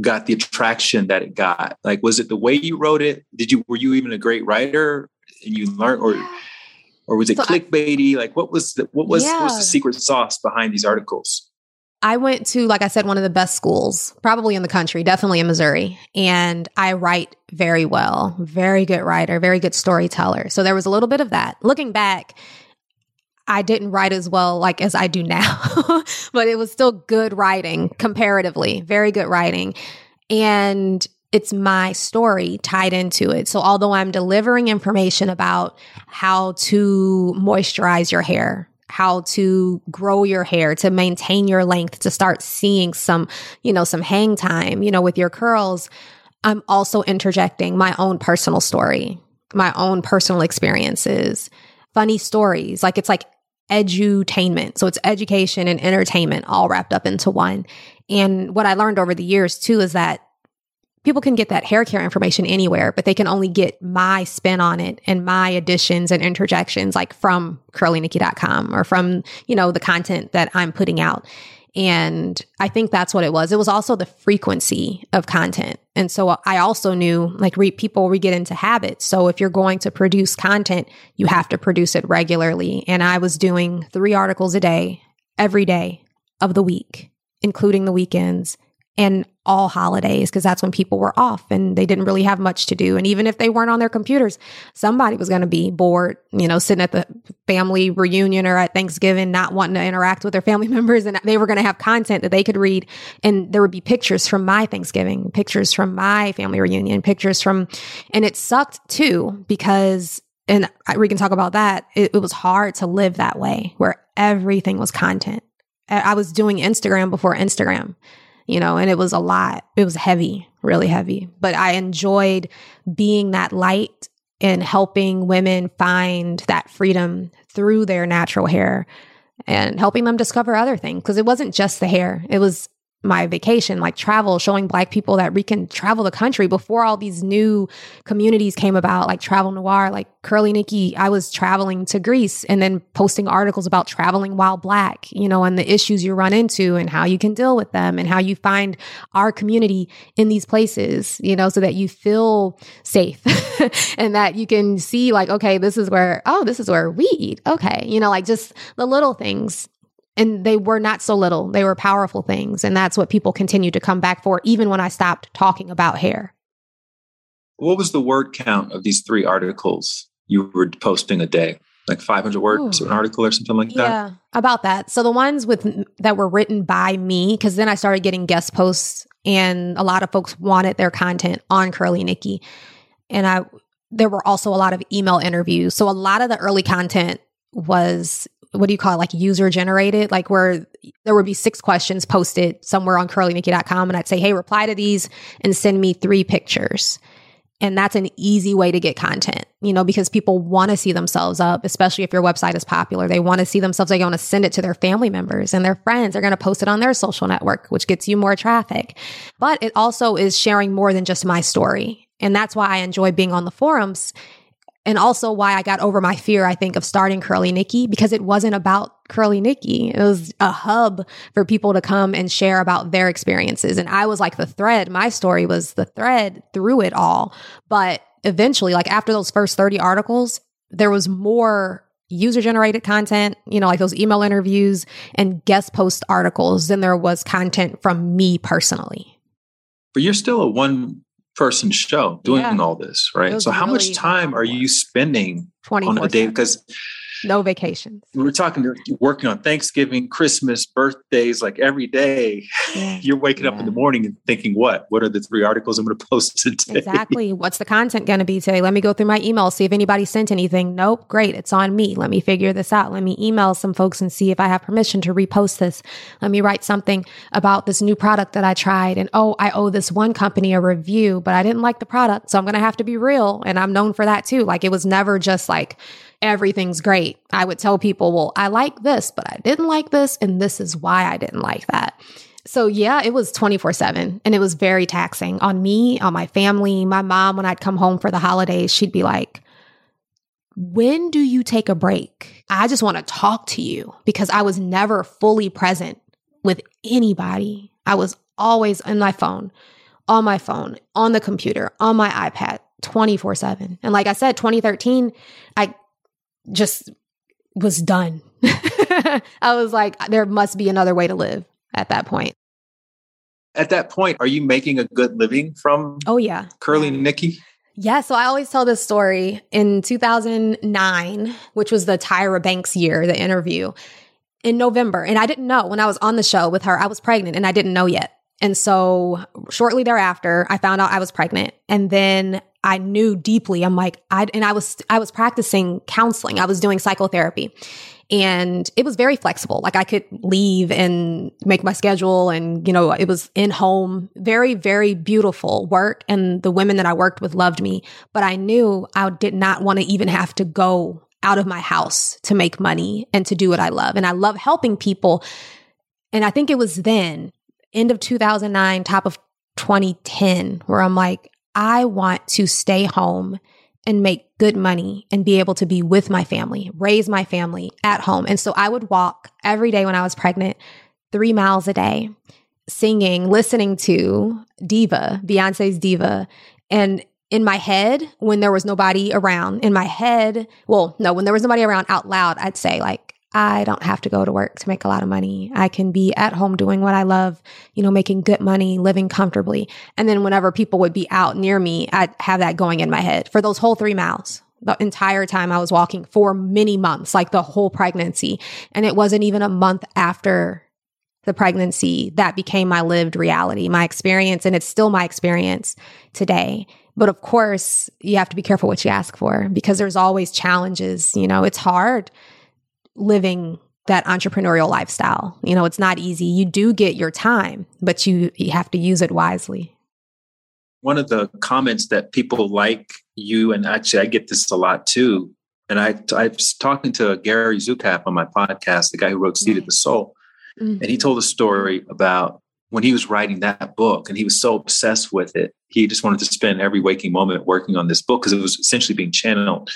got the attraction that it got? Like was it the way you wrote it? Did you were you even a great writer and you learned or or was it so clickbaity? I, like what was the what was, yeah. what was the secret sauce behind these articles? I went to, like I said, one of the best schools, probably in the country, definitely in Missouri. And I write very well, very good writer, very good storyteller. So there was a little bit of that. Looking back, I didn't write as well like as I do now, <laughs> but it was still good writing comparatively, very good writing. And it's my story tied into it. So although I'm delivering information about how to moisturize your hair, how to grow your hair, to maintain your length, to start seeing some, you know, some hang time, you know, with your curls, I'm also interjecting my own personal story. my own personal experiences, funny stories. Like it's like edutainment. So it's education and entertainment all wrapped up into one. And what I learned over the years too is that people can get that hair care information anywhere, but they can only get my spin on it and my additions and interjections like from curlynikki.com or from, you know, the content that I'm putting out. And I think that's what it was. It was also the frequency of content. And so I also knew like re- people, we get into habits. So if you're going to produce content, you have to produce it regularly. And I was doing three articles a day, every day of the week, including the weekends and all holidays because that's when people were off and they didn't really have much to do. And even if they weren't on their computers, somebody was going to be bored, you know, sitting at the family reunion or at Thanksgiving, not wanting to interact with their family <laughs> members. And they were going to have content that they could read. And there would be pictures from my Thanksgiving, pictures from my family reunion, pictures from, and it sucked too because and we can talk about that. It, it was hard to live that way where everything was content. I was doing Instagram before Instagram you know, and it was a lot. It was heavy, really heavy. But I enjoyed being that light and helping women find that freedom through their natural hair and helping them discover other things because it wasn't just the hair. It was my vacation, like travel, showing black people that we can travel the country before all these new communities came about, like Travel Noir, like Curly Nikki. I was traveling to Greece and then posting articles about traveling while black, you know, and the issues you run into and how you can deal with them and how you find our community in these places, you know, so that you feel safe <laughs> and that you can see like, okay, this is where, oh, this is where we eat. Okay. You know, like just the little things and they were not so little. They were powerful things. And that's what people continue to come back for, even when I stopped talking about hair. What was the word count of these three articles you were posting a day? Like 500 words Ooh. an article or something like that? Yeah, about that. So the ones with that were written by me, because then I started getting guest posts and a lot of folks wanted their content on Curly Nikki. And I, there were also a lot of email interviews. So a lot of the early content was what do you call it? Like user generated, like where there would be six questions posted somewhere on curlynikki.com. And I'd say, Hey, reply to these and send me three pictures. And that's an easy way to get content, you know, because people want to see themselves up, especially if your website is popular. They want to see themselves. They want to send it to their family members and their friends. They're going to post it on their social network, which gets you more traffic. But it also is sharing more than just my story. And that's why I enjoy being on the forums and also why I got over my fear, I think, of starting Curly Nikki because it wasn't about Curly Nikki. It was a hub for people to come and share about their experiences. And I was like the thread. My story was the thread through it all. But eventually, like after those first 30 articles, there was more user generated content, you know, like those email interviews and guest post articles than there was content from me personally. But you're still a one person show doing yeah. all this, right? So how really much time are you spending on a day? Because no vacations. We are talking, working on Thanksgiving, Christmas, birthdays, like every day. Yeah. You're waking yeah. up in the morning and thinking, what? What are the three articles I'm going to post today? Exactly. What's the content going to be today? Let me go through my email, see if anybody sent anything. Nope. Great. It's on me. Let me figure this out. Let me email some folks and see if I have permission to repost this. Let me write something about this new product that I tried. And oh, I owe this one company a review, but I didn't like the product. So I'm going to have to be real. And I'm known for that too. Like it was never just like, everything's great. I would tell people, well, I like this, but I didn't like this. And this is why I didn't like that. So yeah, it was 24 seven and it was very taxing on me, on my family. My mom, when I'd come home for the holidays, she'd be like, when do you take a break? I just want to talk to you because I was never fully present with anybody. I was always on my phone, on my phone, on the computer, on my iPad 24 7. And like I said, 2013, I just was done. <laughs> I was like, there must be another way to live at that point. At that point, are you making a good living from Oh yeah. Curly. Nikki? Yeah, so I always tell this story in 2009, which was the Tyra Banks year, the interview in November. And I didn't know when I was on the show with her, I was pregnant and I didn't know yet. And so shortly thereafter, I found out I was pregnant. And then I knew deeply. I'm like, I, and I was, I was practicing counseling. I was doing psychotherapy And it was very flexible. Like I could leave and make my schedule and, you know, it was in home, very, very beautiful work. And the women that I worked with loved me, but I knew I did not want to even have to go out of my house to make money and to do what I love. And I love helping people. And I think it was then, end of 2009, top of 2010, where I'm like, I want to stay home and make good money and be able to be with my family, raise my family at home. And so I would walk every day when I was pregnant, three miles a day, singing, listening to Diva, Beyonce's Diva. And in my head, when there was nobody around, in my head, well, no, when there was nobody around out loud, I'd say, like, I don't have to go to work to make a lot of money. I can be at home doing what I love, you know, making good money, living comfortably. And then whenever people would be out near me, I'd have that going in my head for those whole three miles. The entire time I was walking for many months, like the whole pregnancy. And it wasn't even a month after the pregnancy that became my lived reality, my experience. And it's still my experience today. But of course, you have to be careful what you ask for because there's always challenges. You know, it's hard living that entrepreneurial lifestyle. You know, it's not easy. You do get your time, but you, you have to use it wisely. One of the comments that people like you, and actually I get this a lot too. And I, I was talking to Gary Zukav on my podcast, the guy who wrote Seat of the Soul. Mm-hmm. And he told a story about when he was writing that book and he was so obsessed with it. He just wanted to spend every waking moment working on this book because it was essentially being channeled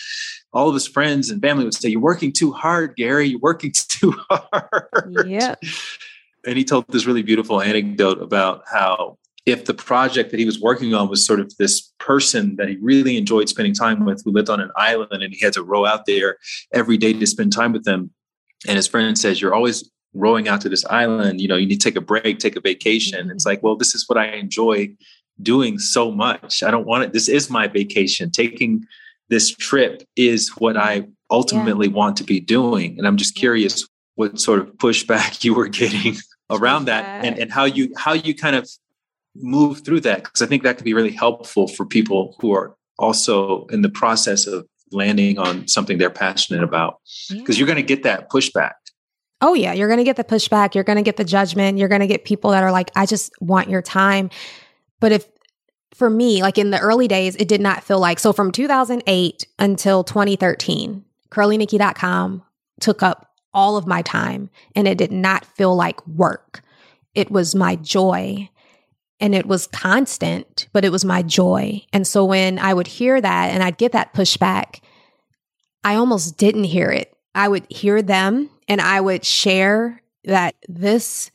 all of his friends and family would say, You're working too hard, Gary. You're working <laughs> too hard. Yeah. And he told this really beautiful anecdote about how if the project that he was working on was sort of this person that he really enjoyed spending time with who lived on an island and he had to row out there every day to spend time with them. And his friend says, You're always rowing out to this island. You know, you need to take a break, take a vacation. Mm-hmm. It's like, well, this is what I enjoy doing so much. I don't want it. This is my vacation. Taking this trip is what I ultimately yeah. want to be doing. And I'm just curious what sort of pushback <laughs> you were getting around that and, and how you how you kind of move through that. Because I think that could be really helpful for people who are also in the process of landing on something they're passionate about. Because yeah. you're going to get that pushback. Oh, yeah. You're going to get the pushback. You're going to get the judgment. You're going to get people that are like, I just want your time. But if for me, like in the early days, it did not feel like so from 2008 until 2013, curlynikki.com took up all of my time and it did not feel like work. It was my joy and it was constant, but it was my joy. And so when I would hear that and I'd get that pushback, I almost didn't hear it. I would hear them and I would share that this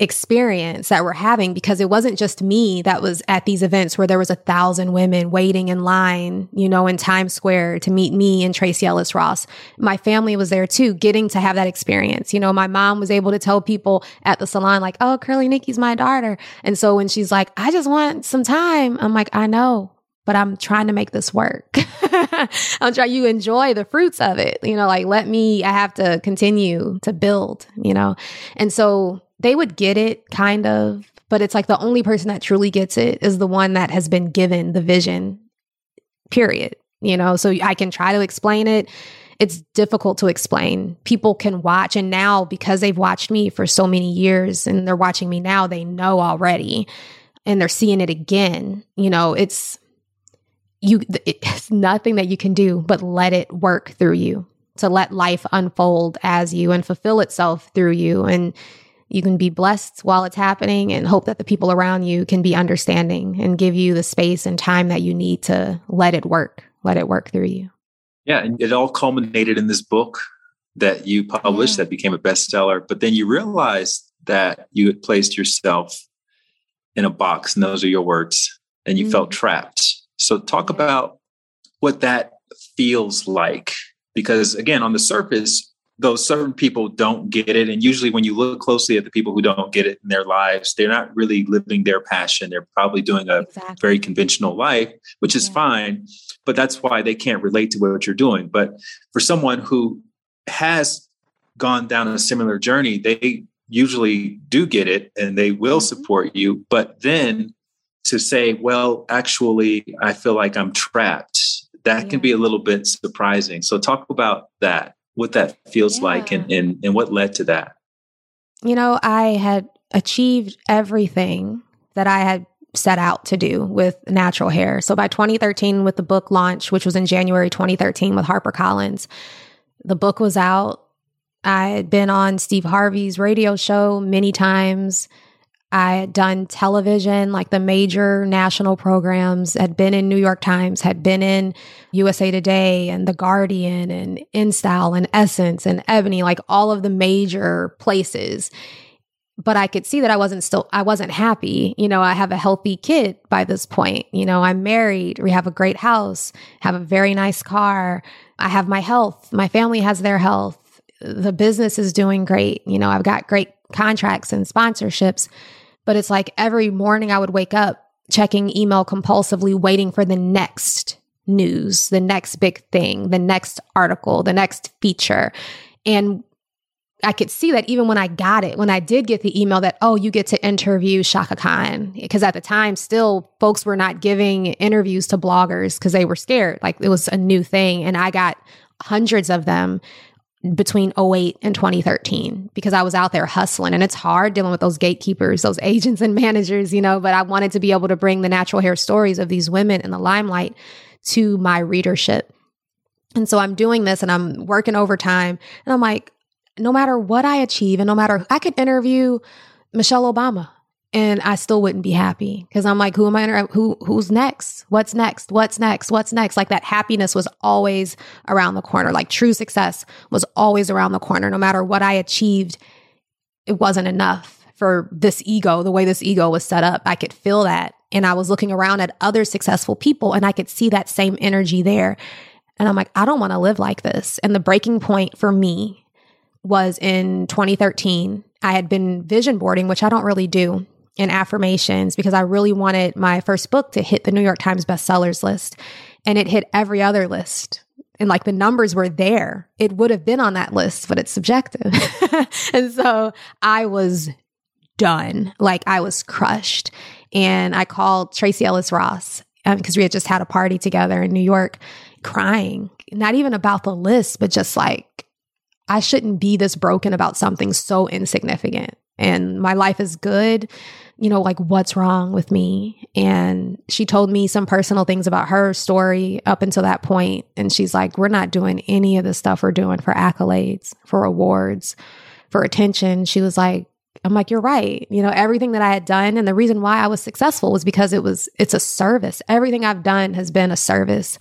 experience that we're having because it wasn't just me that was at these events where there was a thousand women waiting in line, you know, in Times Square to meet me and Tracee Ellis Ross. My family was there too, getting to have that experience. You know, my mom was able to tell people at the salon, like, oh, Curly Nikki's my daughter. And so when she's like, I just want some time, I'm like, I know, but I'm trying to make this work. <laughs> I'm trying you enjoy the fruits of it. You know, like let me I have to continue to build, you know. And so they would get it kind of, but it's like the only person that truly gets it is the one that has been given the vision, period. You know, so I can try to explain it. It's difficult to explain. People can watch, and now because they've watched me for so many years and they're watching me now, they know already and they're seeing it again. You know, it's you, <laughs> it's nothing that you can do but let it work through you to let life unfold as you and fulfill itself through you. And you can be blessed while it's happening and hope that the people around you can be understanding and give you the space and time that you need to let it work, let it work through you. Yeah. And it all culminated in this book that you published yeah. that became a bestseller. But then you realized that you had placed yourself in a box, and those are your words, and you mm-hmm. felt trapped. So, talk about what that feels like. Because, again, on the surface, though certain people don't get it and usually when you look closely at the people who don't get it in their lives they're not really living their passion they're probably doing a exactly. very conventional life which is yeah. fine but that's why they can't relate to what you're doing but for someone who has gone down a similar journey they usually do get it and they will mm-hmm. support you but then to say well actually i feel like i'm trapped that yeah. can be a little bit surprising so talk about that what that feels yeah. like and, and and what led to that. You know, I had achieved everything that I had set out to do with natural hair. So by 2013 with the book launch, which was in January 2013 with HarperCollins, the book was out. I had been on Steve Harvey's radio show many times. I had done television, like the major national programs, had been in New York Times, had been in USA Today and The Guardian and InStyle and Essence and Ebony, like all of the major places. But I could see that I wasn't still, I wasn't happy. You know, I have a healthy kid by this point. You know, I'm married. We have a great house, have a very nice car. I have my health. My family has their health. The business is doing great. You know, I've got great contracts and sponsorships. But it's like every morning I would wake up checking email compulsively, waiting for the next news, the next big thing, the next article, the next feature. And I could see that even when I got it, when I did get the email that, oh, you get to interview Chaka Khan. Because at the time, still, folks were not giving interviews to bloggers because they were scared. Like it was a new thing. And I got hundreds of them between 08 and 2013 because I was out there hustling and it's hard dealing with those gatekeepers, those <laughs> agents and managers, you know, but I wanted to be able to bring the natural hair stories of these women in the limelight to my readership. And so I'm doing this and I'm working overtime and I'm like, no matter what I achieve and no matter I could interview Michelle Obama and I still wouldn't be happy because I'm like, who am I? Who who's next? What's next? What's next? What's next? Like that happiness was always around the corner. Like true success was always around the corner. No matter what I achieved, it wasn't enough for this ego. The way this ego was set up, I could feel that, and I was looking around at other successful people, and I could see that same energy there. And I'm like, I don't want to live like this. And the breaking point for me was in 2013. I had been vision boarding, which I don't really do and affirmations because I really wanted my first book to hit the New York Times bestsellers list. And it hit every other list. And like the numbers were there. It would have been on that list, but it's subjective. <laughs> and so I was done. Like I was crushed. And I called Tracee Ellis Ross because um, we had just had a party together in New York, crying, not even about the list, but just like, I shouldn't be this broken about something so insignificant. And my life is good you know, like what's wrong with me? And she told me some personal things about her story up until that point. And she's like, we're not doing any of the stuff we're doing for accolades, for awards, for attention. She was like, I'm like, you're right. You know, everything that I had done and the reason why I was successful was because it was, it's a service. Everything I've done has been a service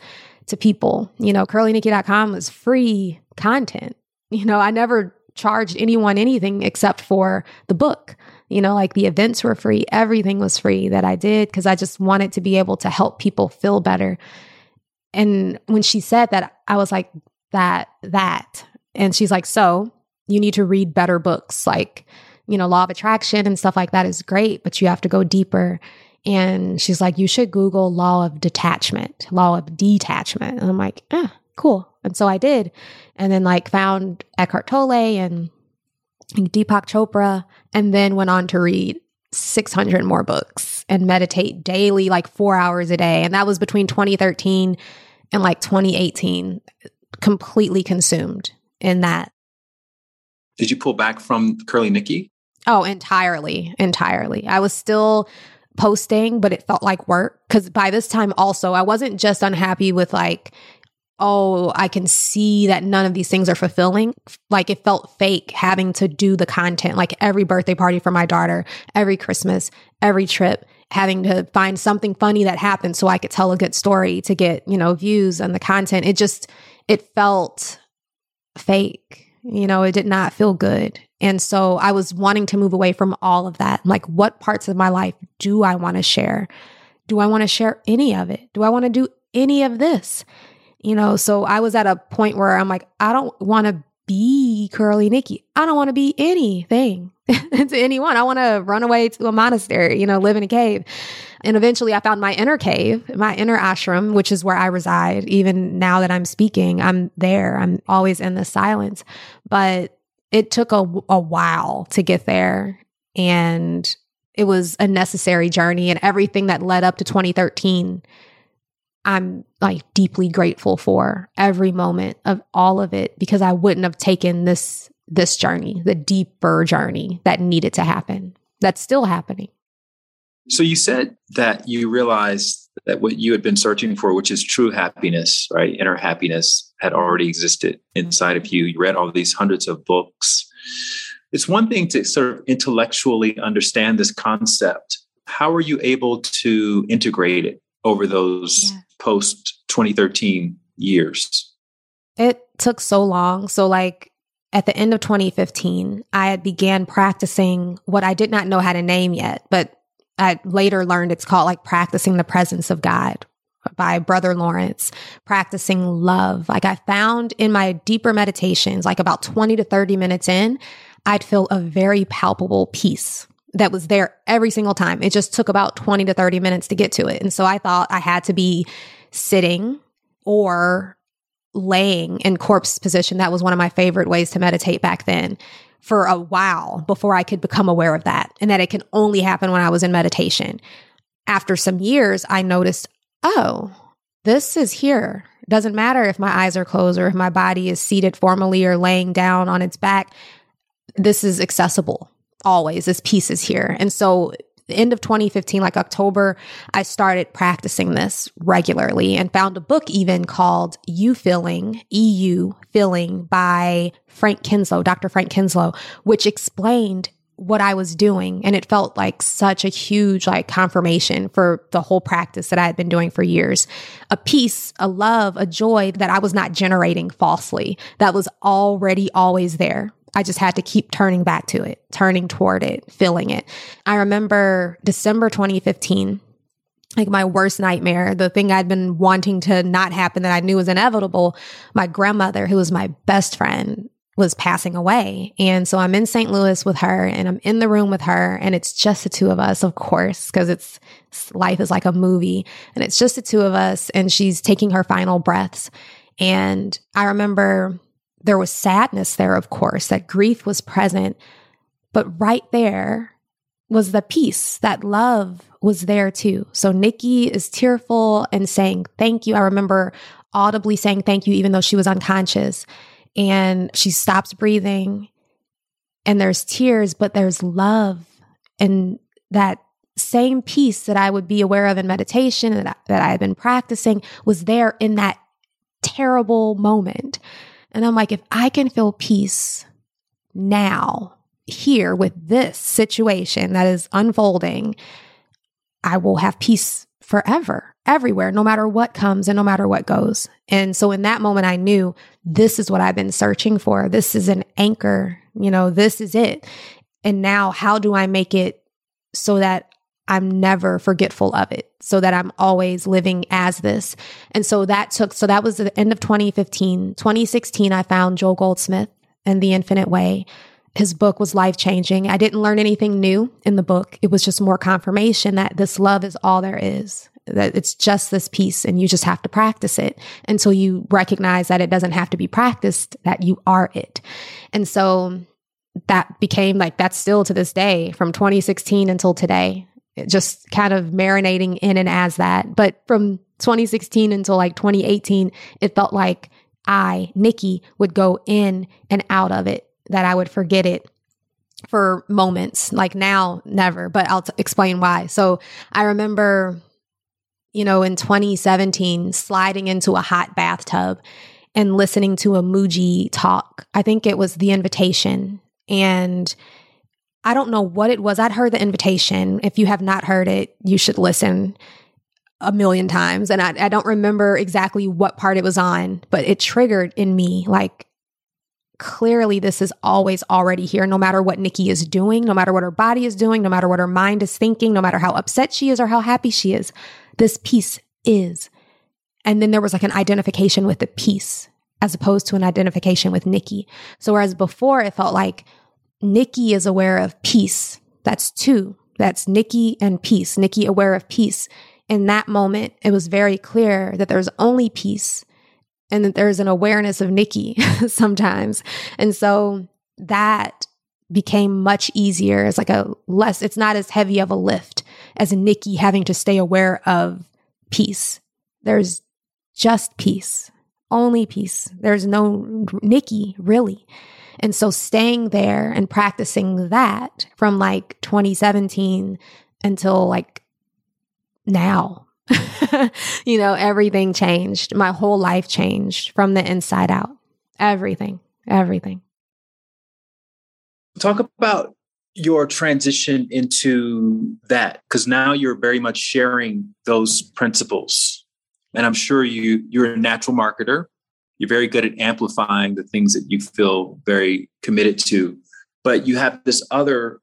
to people. You know, curlynikki.com was free content. You know, I never charged anyone anything except for the book. You know, like the events were free, everything was free that I did because I just wanted to be able to help people feel better. And when she said that, I was like, that, that. And she's like, so you need to read better books like, you know, Law of Attraction and stuff like that is great, but you have to go deeper. And she's like, you should Google Law of Detachment, Law of Detachment. And I'm like, eh, cool. And so I did. And then like found Eckhart Tolle and Deepak Chopra, and then went on to read 600 more books and meditate daily, like four hours a day. And that was between 2013 and like 2018, completely consumed in that. Did you pull back from Curly Nikki? Oh, entirely, entirely. I was still posting, but it felt like work. Cause by this time, also, I wasn't just unhappy with like oh, I can see that none of these things are fulfilling. Like it felt fake having to do the content, like every birthday party for my daughter, every Christmas, every trip, having to find something funny that happened so I could tell a good story to get, you know, views and the content. It just, it felt fake. You know, it did not feel good. And so I was wanting to move away from all of that. Like, what parts of my life do I want to share? Do I want to share any of it? Do I want to do any of this? You know, so I was at a point where I'm like, I don't want to be Curly Nikki. I don't want to be anything <laughs> to anyone. I want to run away to a monastery, you know, live in a cave. And eventually I found my inner cave, my inner ashram, which is where I reside. Even now that I'm speaking, I'm there. I'm always in the silence. But it took a, a while to get there. And it was a necessary journey. And everything that led up to 2013 I'm like deeply grateful for every moment of all of it because I wouldn't have taken this this journey, the deeper journey that needed to happen. That's still happening. So you said that you realized that what you had been searching for, which is true happiness, right? Inner happiness had already existed inside of you. You read all these hundreds of books. It's one thing to sort of intellectually understand this concept. How are you able to integrate it over those yeah. Post 2013 years? It took so long. So, like, at the end of 2015, I had began practicing what I did not know how to name yet, but I later learned it's called like practicing the presence of God by Brother Lawrence, practicing love. Like I found in my deeper meditations, like about 20 to 30 minutes in, I'd feel a very palpable peace that was there every single time. It just took about 20 to 30 minutes to get to it. And so I thought I had to be sitting or laying in corpse position. That was one of my favorite ways to meditate back then for a while before I could become aware of that and that it can only happen when I was in meditation. After some years, I noticed, oh, this is here. It doesn't matter if my eyes are closed or if my body is seated formally or laying down on its back. This is accessible always. This peace is here. And so the end of 2015, like October, I started practicing this regularly and found a book even called You Feeling, EU Feeling by Frank Kinslow, Dr. Frank Kinslow, which explained what I was doing. And it felt like such a huge like confirmation for the whole practice that I had been doing for years. A peace, a love, a joy that I was not generating falsely, that was already always there. I just had to keep turning back to it, turning toward it, feeling it. I remember December 2015, like my worst nightmare, the thing I'd been wanting to not happen that I knew was inevitable. My grandmother, who was my best friend, was passing away. And so I'm in St. Louis with her and I'm in the room with her and it's just the two of us, of course, because it's life is like a movie and it's just the two of us and she's taking her final breaths. And I remember there was sadness there, of course, that grief was present. But right there was the peace, that love was there too. So Nikki is tearful and saying thank you. I remember audibly saying thank you, even though she was unconscious. And she stops breathing and there's tears, but there's love and that same peace that I would be aware of in meditation that that I had been practicing was there in that terrible moment. And I'm like, if I can feel peace now, here with this situation that is unfolding, I will have peace forever, everywhere, no matter what comes and no matter what goes. And so in that moment, I knew this is what I've been searching for. This is an anchor, you know, this is it. And now, how do I make it so that I'm never forgetful of it so that I'm always living as this. And so that took, so that was the end of 2015. 2016, I found Joel Goldsmith and The Infinite Way. His book was life changing. I didn't learn anything new in the book. It was just more confirmation that this love is all there is, that it's just this peace and you just have to practice it until you recognize that it doesn't have to be practiced, that you are it. And so that became like, that's still to this day from 2016 until today just kind of marinating in and as that. But from 2016 until like 2018, it felt like I, Nikki, would go in and out of it, that I would forget it for moments. Like now, never, but I'll t- explain why. So I remember, you know, in 2017, sliding into a hot bathtub and listening to a Mooji talk. I think it was The Invitation. And I don't know what it was. I'd heard the invitation. If you have not heard it, you should listen a million times. And I, I don't remember exactly what part it was on, but it triggered in me like, clearly this is always already here, no matter what Nikki is doing, no matter what her body is doing, no matter what her mind is thinking, no matter how upset she is or how happy she is. This peace is. And then there was like an identification with the peace as opposed to an identification with Nikki. So whereas before it felt like, Nikki is aware of peace. That's two. That's Nikki and peace. Nikki aware of peace. In that moment, it was very clear that there's only peace and that there's an awareness of Nikki <laughs> sometimes. And so that became much easier. It's like a less, it's not as heavy of a lift as Nikki having to stay aware of peace. there's just peace, only peace. There's no Nikki, really. And so staying there and practicing that from like 2017 until like now, <laughs> you know, everything changed. My whole life changed from the inside out. Everything, everything. Talk about your transition into that because now you're very much sharing those principles and i'm sure you you're a natural marketer you're very good at amplifying the things that you feel very committed to but you have this other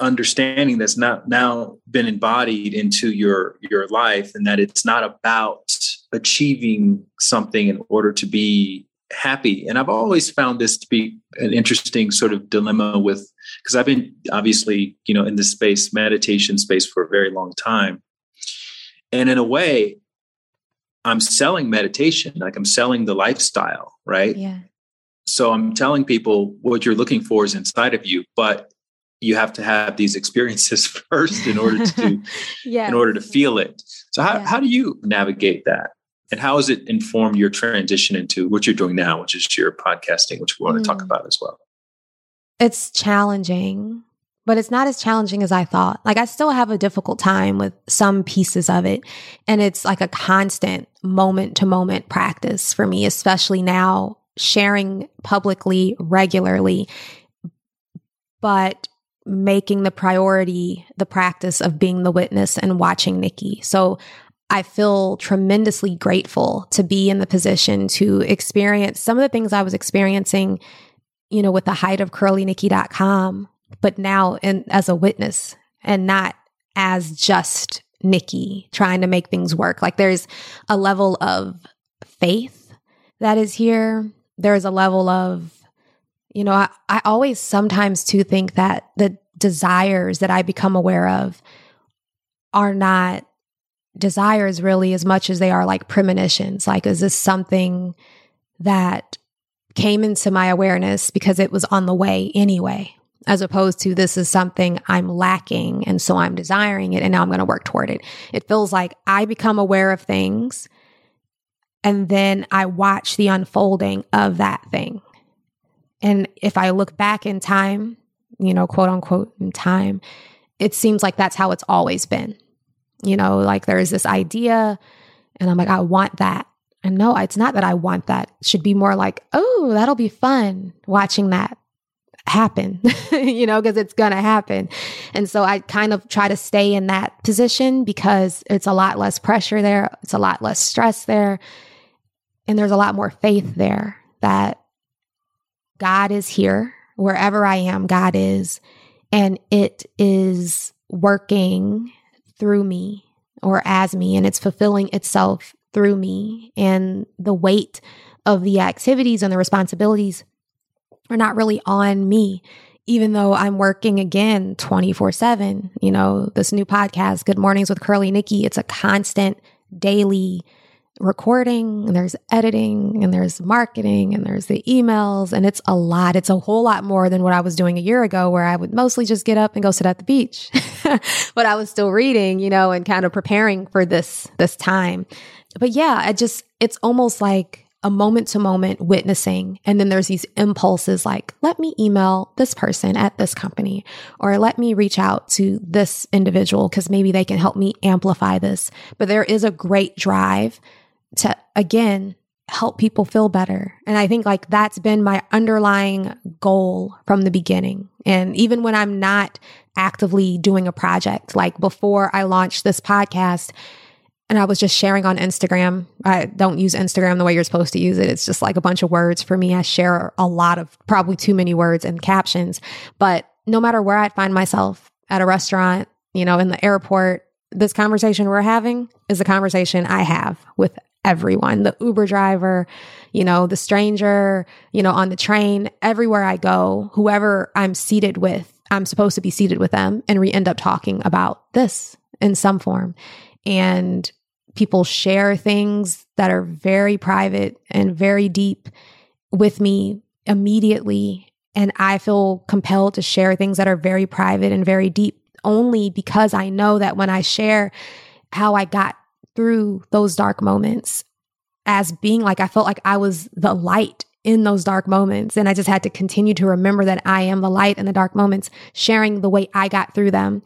understanding that's not now been embodied into your your life and that it's not about achieving something in order to be happy. And I've always found this to be an interesting sort of dilemma with because I've been obviously, you know, in this space, meditation space for a very long time. And in a way, I'm selling meditation, like I'm selling the lifestyle, right? Yeah. So I'm telling people what you're looking for is inside of you, but you have to have these experiences <laughs> first in order to <laughs> yeah. in order to feel it. So how, yeah. how do you navigate that? And how has it informed your transition into what you're doing now, which is your podcasting, which we want mm. to talk about as well? It's challenging, but it's not as challenging as I thought. Like, I still have a difficult time with some pieces of it. And it's like a constant moment to moment practice for me, especially now sharing publicly regularly, but making the priority the practice of being the witness and watching Nikki. So I feel tremendously grateful to be in the position to experience some of the things I was experiencing, you know, with the height of curlynikki.com, but now in, as a witness and not as just Nikki trying to make things work. Like there's a level of faith that is here. There's a level of, you know, I, I always sometimes too think that the desires that I become aware of are not desires really as much as they are like premonitions. Like, is this something that came into my awareness because it was on the way anyway, as opposed to this is something I'm lacking. And so I'm desiring it and now I'm going to work toward it. It feels like I become aware of things and then I watch the unfolding of that thing. And if I look back in time, you know, quote unquote, in time, it seems like that's how it's always been. You know, like there is this idea, and I'm like, I want that. And no, it's not that I want that. It should be more like, oh, that'll be fun watching that happen, <laughs> you know, because it's going to happen. And so I kind of try to stay in that position because it's a lot less pressure there, it's a lot less stress there, and there's a lot more faith there that God is here wherever I am, God is, and it is working through me or as me, and it's fulfilling itself through me. And the weight of the activities and the responsibilities are not really on me, even though I'm working again 24 7. You know, this new podcast, Good Mornings with Curly Nikki, it's a constant daily recording and there's editing and there's marketing and there's the emails and it's a lot. It's a whole lot more than what I was doing a year ago where I would mostly just get up and go sit at the beach. <laughs> but I was still reading, you know, and kind of preparing for this this time. But yeah, I just it's almost like a moment to moment witnessing. And then there's these impulses like, let me email this person at this company, or let me reach out to this individual because maybe they can help me amplify this. But there is a great drive to again help people feel better. And I think like that's been my underlying goal from the beginning. And even when I'm not actively doing a project, like before I launched this podcast, and I was just sharing on Instagram. I don't use Instagram the way you're supposed to use it. It's just like a bunch of words for me. I share a lot of probably too many words and captions. But no matter where I find myself at a restaurant, you know, in the airport, this conversation we're having is a conversation I have with everyone the Uber driver, you know, the stranger, you know, on the train, everywhere I go, whoever I'm seated with, I'm supposed to be seated with them. And we end up talking about this in some form. And people share things that are very private and very deep with me immediately. And I feel compelled to share things that are very private and very deep only because I know that when I share how I got through those dark moments as being like, I felt like I was the light in those dark moments. And I just had to continue to remember that I am the light in the dark moments, sharing the way I got through them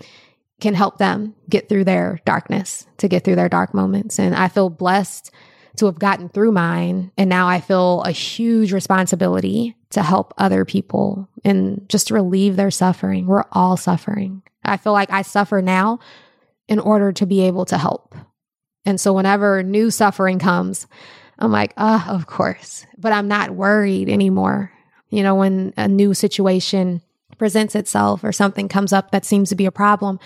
can help them get through their darkness, to get through their dark moments. And I feel blessed to have gotten through mine. And now I feel a huge responsibility to help other people and just relieve their suffering. We're all suffering. I feel like I suffer now in order to be able to help. And so whenever new suffering comes, I'm like, ah, oh, of course. But I'm not worried anymore. You know, when a new situation presents itself or something comes up that seems to be a problem,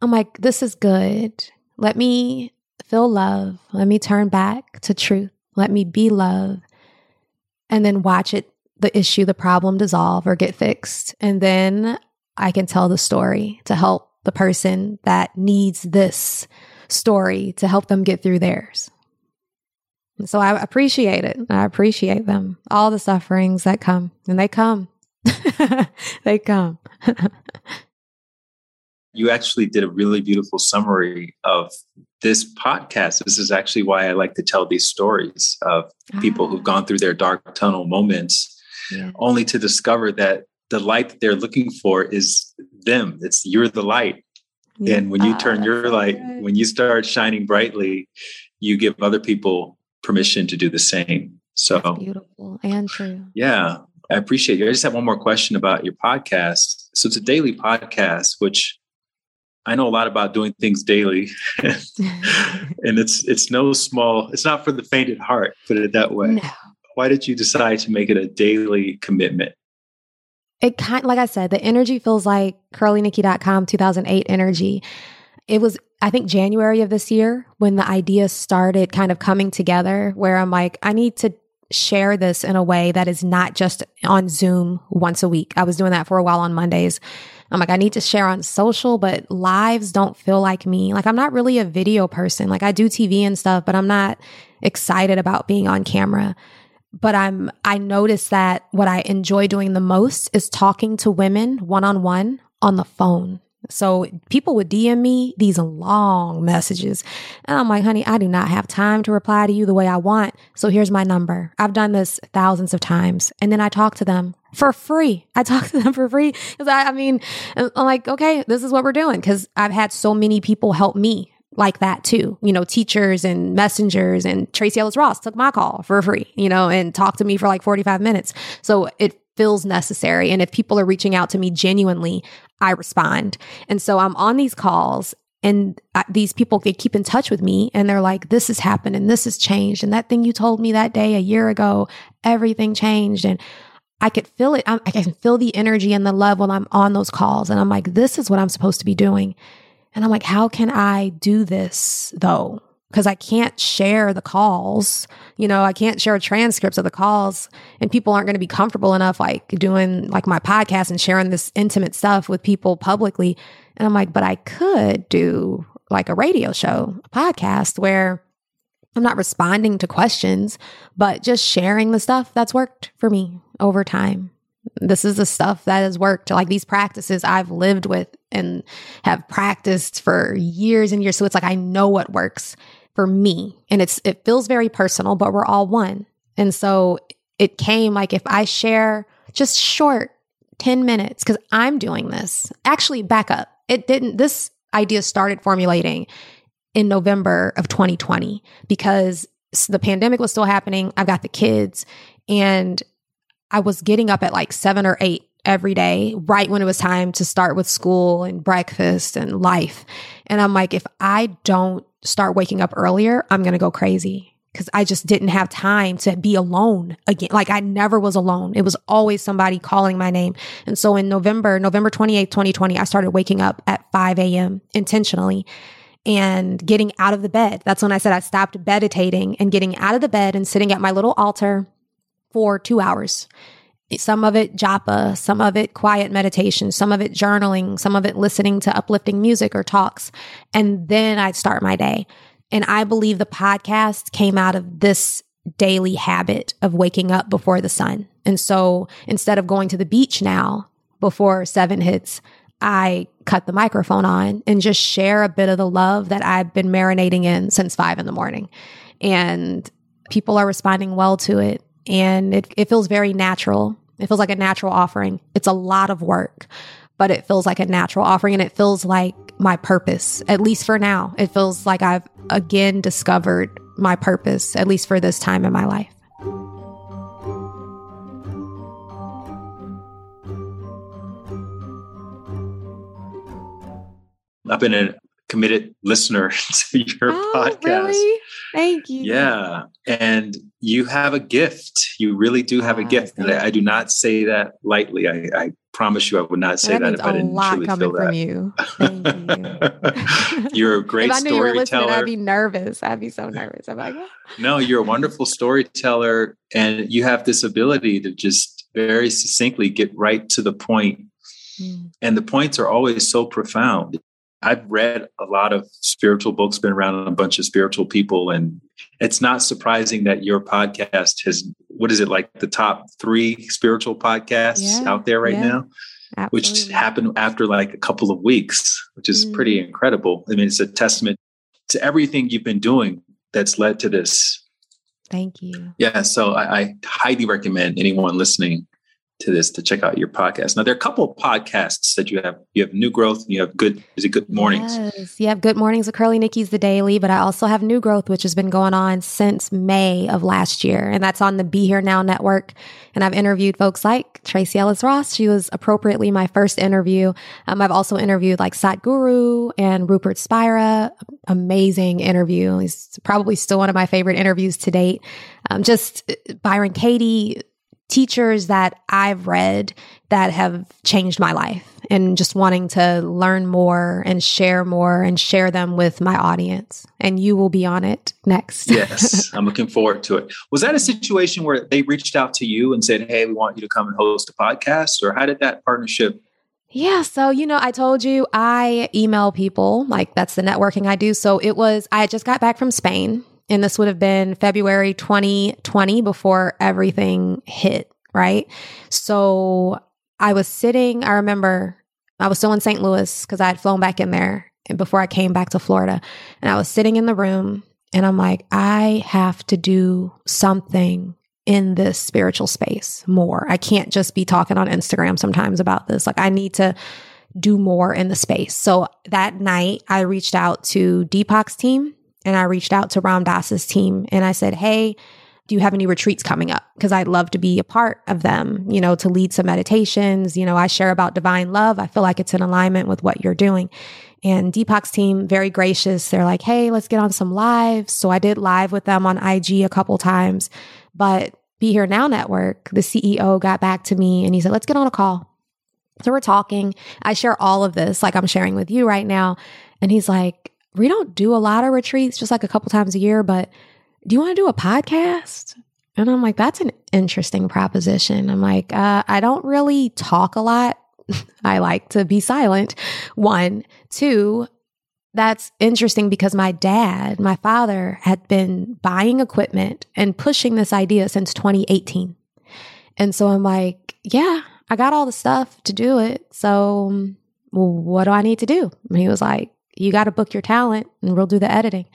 I'm like, this is good. Let me feel love. Let me turn back to truth. Let me be love. And then watch it, the issue, the problem dissolve or get fixed. And then I can tell the story to help the person that needs this story to help them get through theirs. So I appreciate it. I appreciate them, all the sufferings that come, and they come. <laughs> they come. <laughs> you actually did a really beautiful summary of this podcast. This is actually why I like to tell these stories of people ah. who've gone through their dark tunnel moments, yeah. only to discover that the light that they're looking for is them. It's you're the light. Yeah. And when you turn your light, when you start shining brightly, you give other people permission to do the same. So That's beautiful and true. Yeah. I appreciate you. I just have one more question about your podcast. So it's a daily podcast, which I know a lot about doing things daily, <laughs> and it's it's no small. It's not for the faint at heart. Put it that way. No. Why did you decide to make it a daily commitment? It kind like I said, the energy feels like curlynikki.com 2008 energy. It was I think January of this year when the idea started kind of coming together where I'm like I need to share this in a way that is not just on Zoom once a week. I was doing that for a while on Mondays I'm like, I need to share on social, but lives don't feel like me. Like, I'm not really a video person. Like, I do TV and stuff, but I'm not excited about being on camera. But I'm, I notice that what I enjoy doing the most is talking to women one on one on the phone. So people would DM me these long messages. And I'm like, honey, I do not have time to reply to you the way I want. So here's my number. I've done this thousands of times. And then I talk to them for free. I <laughs> talk to them for free because I, I mean, I'm like, okay, this is what we're doing because I've had so many people help me like that too. You know, teachers and messengers and Tracee Ellis Ross took my call for free, you know, and talked to me for like 45 minutes. So it feels necessary. And if people are reaching out to me genuinely, I respond. And so I'm on these calls and uh, these people they keep in touch with me and they're like this has happened and this has changed and that thing you told me that day a year ago everything changed and I could feel it. I can feel the energy and the love when I'm on those calls. And I'm like, this is what I'm supposed to be doing. And I'm like, how can I do this though? Because I can't share the calls. You know, I can't share transcripts of the calls, and people aren't going to be comfortable enough, like doing like my podcast and sharing this intimate stuff with people publicly. And I'm like, but I could do like a radio show, a podcast where I'm not responding to questions, but just sharing the stuff that's worked for me over time. This is the stuff that has worked. Like these practices I've lived with and have practiced for years and years. So it's like I know what works for me. And it's it feels very personal, but we're all one. And so it came like if I share just short 10 minutes, because I'm doing this. Actually, back up. It didn't, this idea started formulating in November of 2020 because the pandemic was still happening. I've got the kids and I was getting up at like seven or eight every day, right when it was time to start with school and breakfast and life. And I'm like, if I don't start waking up earlier, I'm going to go crazy because I just didn't have time to be alone again. Like I never was alone. It was always somebody calling my name. And so in November, November 28th, 2020, I started waking up at 5 a.m. intentionally and getting out of the bed. That's when I said I stopped meditating and getting out of the bed and sitting at my little altar for two hours. Some of it japa, some of it quiet meditation, some of it journaling, some of it listening to uplifting music or talks. And then I'd start my day. And I believe the podcast came out of this daily habit of waking up before the sun. And so instead of going to the beach now before seven hits, I cut the microphone on and just share a bit of the love that I've been marinating in since five in the morning. And people are responding well to it. And it, it feels very natural. It feels like a natural offering. It's a lot of work, but it feels like a natural offering and it feels like my purpose, at least for now. It feels like I've again discovered my purpose, at least for this time in my life. I've been a committed listener <laughs> to your oh, podcast. Really? Thank you. Yeah. And you have a gift. You really do have a gift. And I, I, do not say that lightly. I, I, promise you I would not say that, that if I didn't truly feel that. From you. <laughs> Thank you. <laughs> you're a great if I knew you were listening, I'd be nervous. I'd be so nervous. I'm like, oh. no, you're a wonderful storyteller. And you have this ability to just very succinctly get right to the point. Mm. And the points are always so profound. I've read a lot of spiritual books, been around a bunch of spiritual people, and it's not surprising that your podcast has what is it like the top three spiritual podcasts yeah, out there right yeah, now, absolutely. which happened after like a couple of weeks, which is mm. pretty incredible. I mean, it's a testament to everything you've been doing that's led to this. Thank you. Yeah, so I, I highly recommend anyone listening to this to check out your podcast. Now there are a couple of podcasts that you have. You have New Growth and you have Good is it Good Mornings? Yes. You have Good Mornings with Curly Nikki's the daily, but I also have New Growth, which has been going on since May of last year. And that's on the Be Here Now network. And I've interviewed folks like Tracee Ellis Ross. She was appropriately my first interview. Um, I've also interviewed like Sadhguru and Rupert Spira. Amazing interview. He's probably still one of my favorite interviews to date. Um, just uh, Byron Katie, teachers that I've read that have changed my life and just wanting to learn more and share more and share them with my audience. And you will be on it next. <laughs> yes, I'm looking forward to it. Was that a situation where they reached out to you and said, Hey, we want you to come and host a podcast? Or how did that partnership? Yeah. So, you know, I told you I email people, like that's the networking I do. So it was, I just got back from Spain and this would have been February 2020 before everything hit, right? So I was sitting, I remember I was still in St. Louis because I had flown back in there before I came back to Florida. And I was sitting in the room and I'm like, I have to do something in this spiritual space more. I can't just be talking on Instagram sometimes about this. Like, I need to do more in the space. So that night, I reached out to Deepak's team and I reached out to Ram Dass's team and I said, Hey, do you have any retreats coming up? Because I'd love to be a part of them, you know, to lead some meditations. You know, I share about divine love. I feel like it's in alignment with what you're doing. And Deepak's team, very gracious. They're like, hey, let's get on some lives. So I did live with them on IG a couple times. But Be Here Now Network, the CEO got back to me and he said, let's get on a call. So we're talking. I share all of this like I'm sharing with you right now. And he's like, we don't do a lot of retreats, just like a couple times a year, but do you want to do a podcast? And I'm like, that's an interesting proposition. I'm like, uh, I don't really talk a lot. <laughs> I like to be silent. One, two, that's interesting because my dad, my father, had been buying equipment and pushing this idea since 2018. And so I'm like, yeah, I got all the stuff to do it. So well, what do I need to do? And he was like, you got to book your talent and we'll do the editing.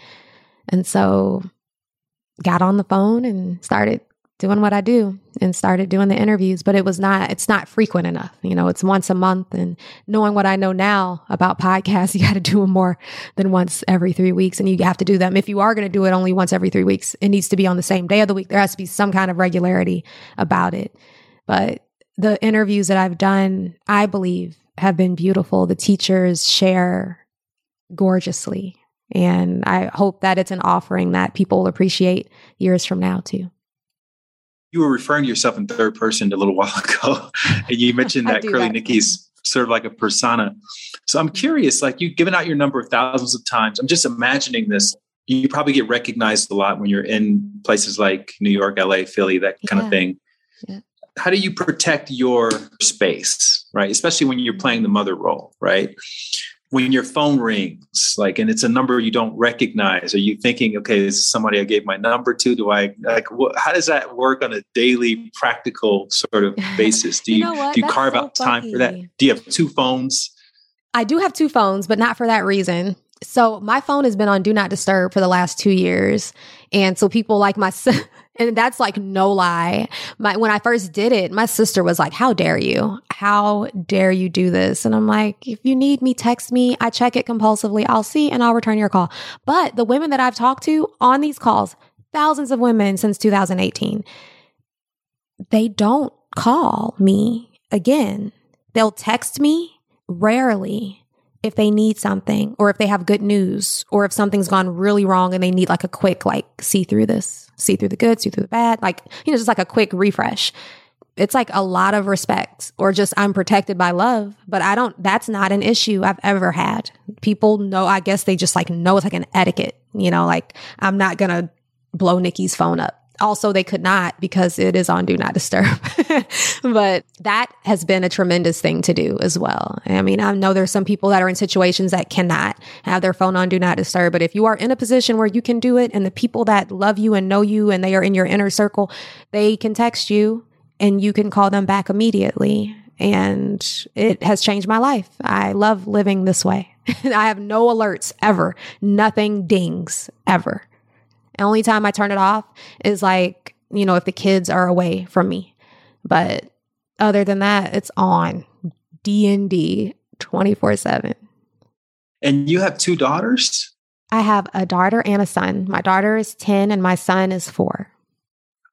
And so got on the phone and started doing what I do and started doing the interviews, but it was not, it's not frequent enough. You know, it's once a month and knowing what I know now about podcasts, <laughs> you got to do them more than once every three weeks and you have to do them. If you are going to do it only once every three weeks, it needs to be on the same day of the week. There has to be some kind of regularity about it. But the interviews that I've done, I believe have been beautiful. The teachers share gorgeously. And I hope that it's an offering that people will appreciate years from now, too. You were referring to yourself in third person a little <laughs> while ago, and you mentioned that Curly that. Nikki's sort of like a persona. So I'm curious, like you've given out your number thousands of times. I'm just imagining this. You probably get recognized a lot when you're in places like New York, LA, Philly, that kind yeah. of thing. Yeah. How do you protect your space, right? Especially when you're playing the mother role, right? When your phone rings like and it's a number you don't recognize are you thinking okay this is somebody i gave my number to do i like what, how does that work on a daily practical sort of <laughs> basis do you, you know do you carve so out time for that do you have two phones I do have two phones, but not for that reason. So my phone has been on do not disturb for the last two years. And so people like my <laughs> and that's like no lie. My when I first did it, my sister was like, How dare you? How dare you do this? And I'm like, if you need me, text me. I check it compulsively. I'll see and I'll return your call. But the women that I've talked to on these calls, thousands of women since 2018, they don't call me again. They'll text me rarely if they need something or if they have good news or if something's gone really wrong and they need like a quick like see through this see through the good see through the bad like you know just like a quick refresh. It's like a lot of respect or just i'm protected by love but i don't that's not an issue i've ever had. People know i guess they just like know it's like an etiquette you know like i'm not gonna blow nikki's phone up also they could not because it is on do not disturb. <laughs> But that has been a tremendous thing to do as well. I mean i know there's some people that are in situations that cannot have their phone on do not disturb but if you are in a position where you can do it and the people that love you and know you and they are in your inner circle they can text you and you can call them back immediately. And it has changed my life. I love living this way. <laughs> I have no alerts ever. Nothing dings ever only time I turn it off is like, you know, if the kids are away from me. But other than that, it's on D&D 24/7. And you have two daughters? I have a daughter and a son. My daughter is 10 and my son is 4.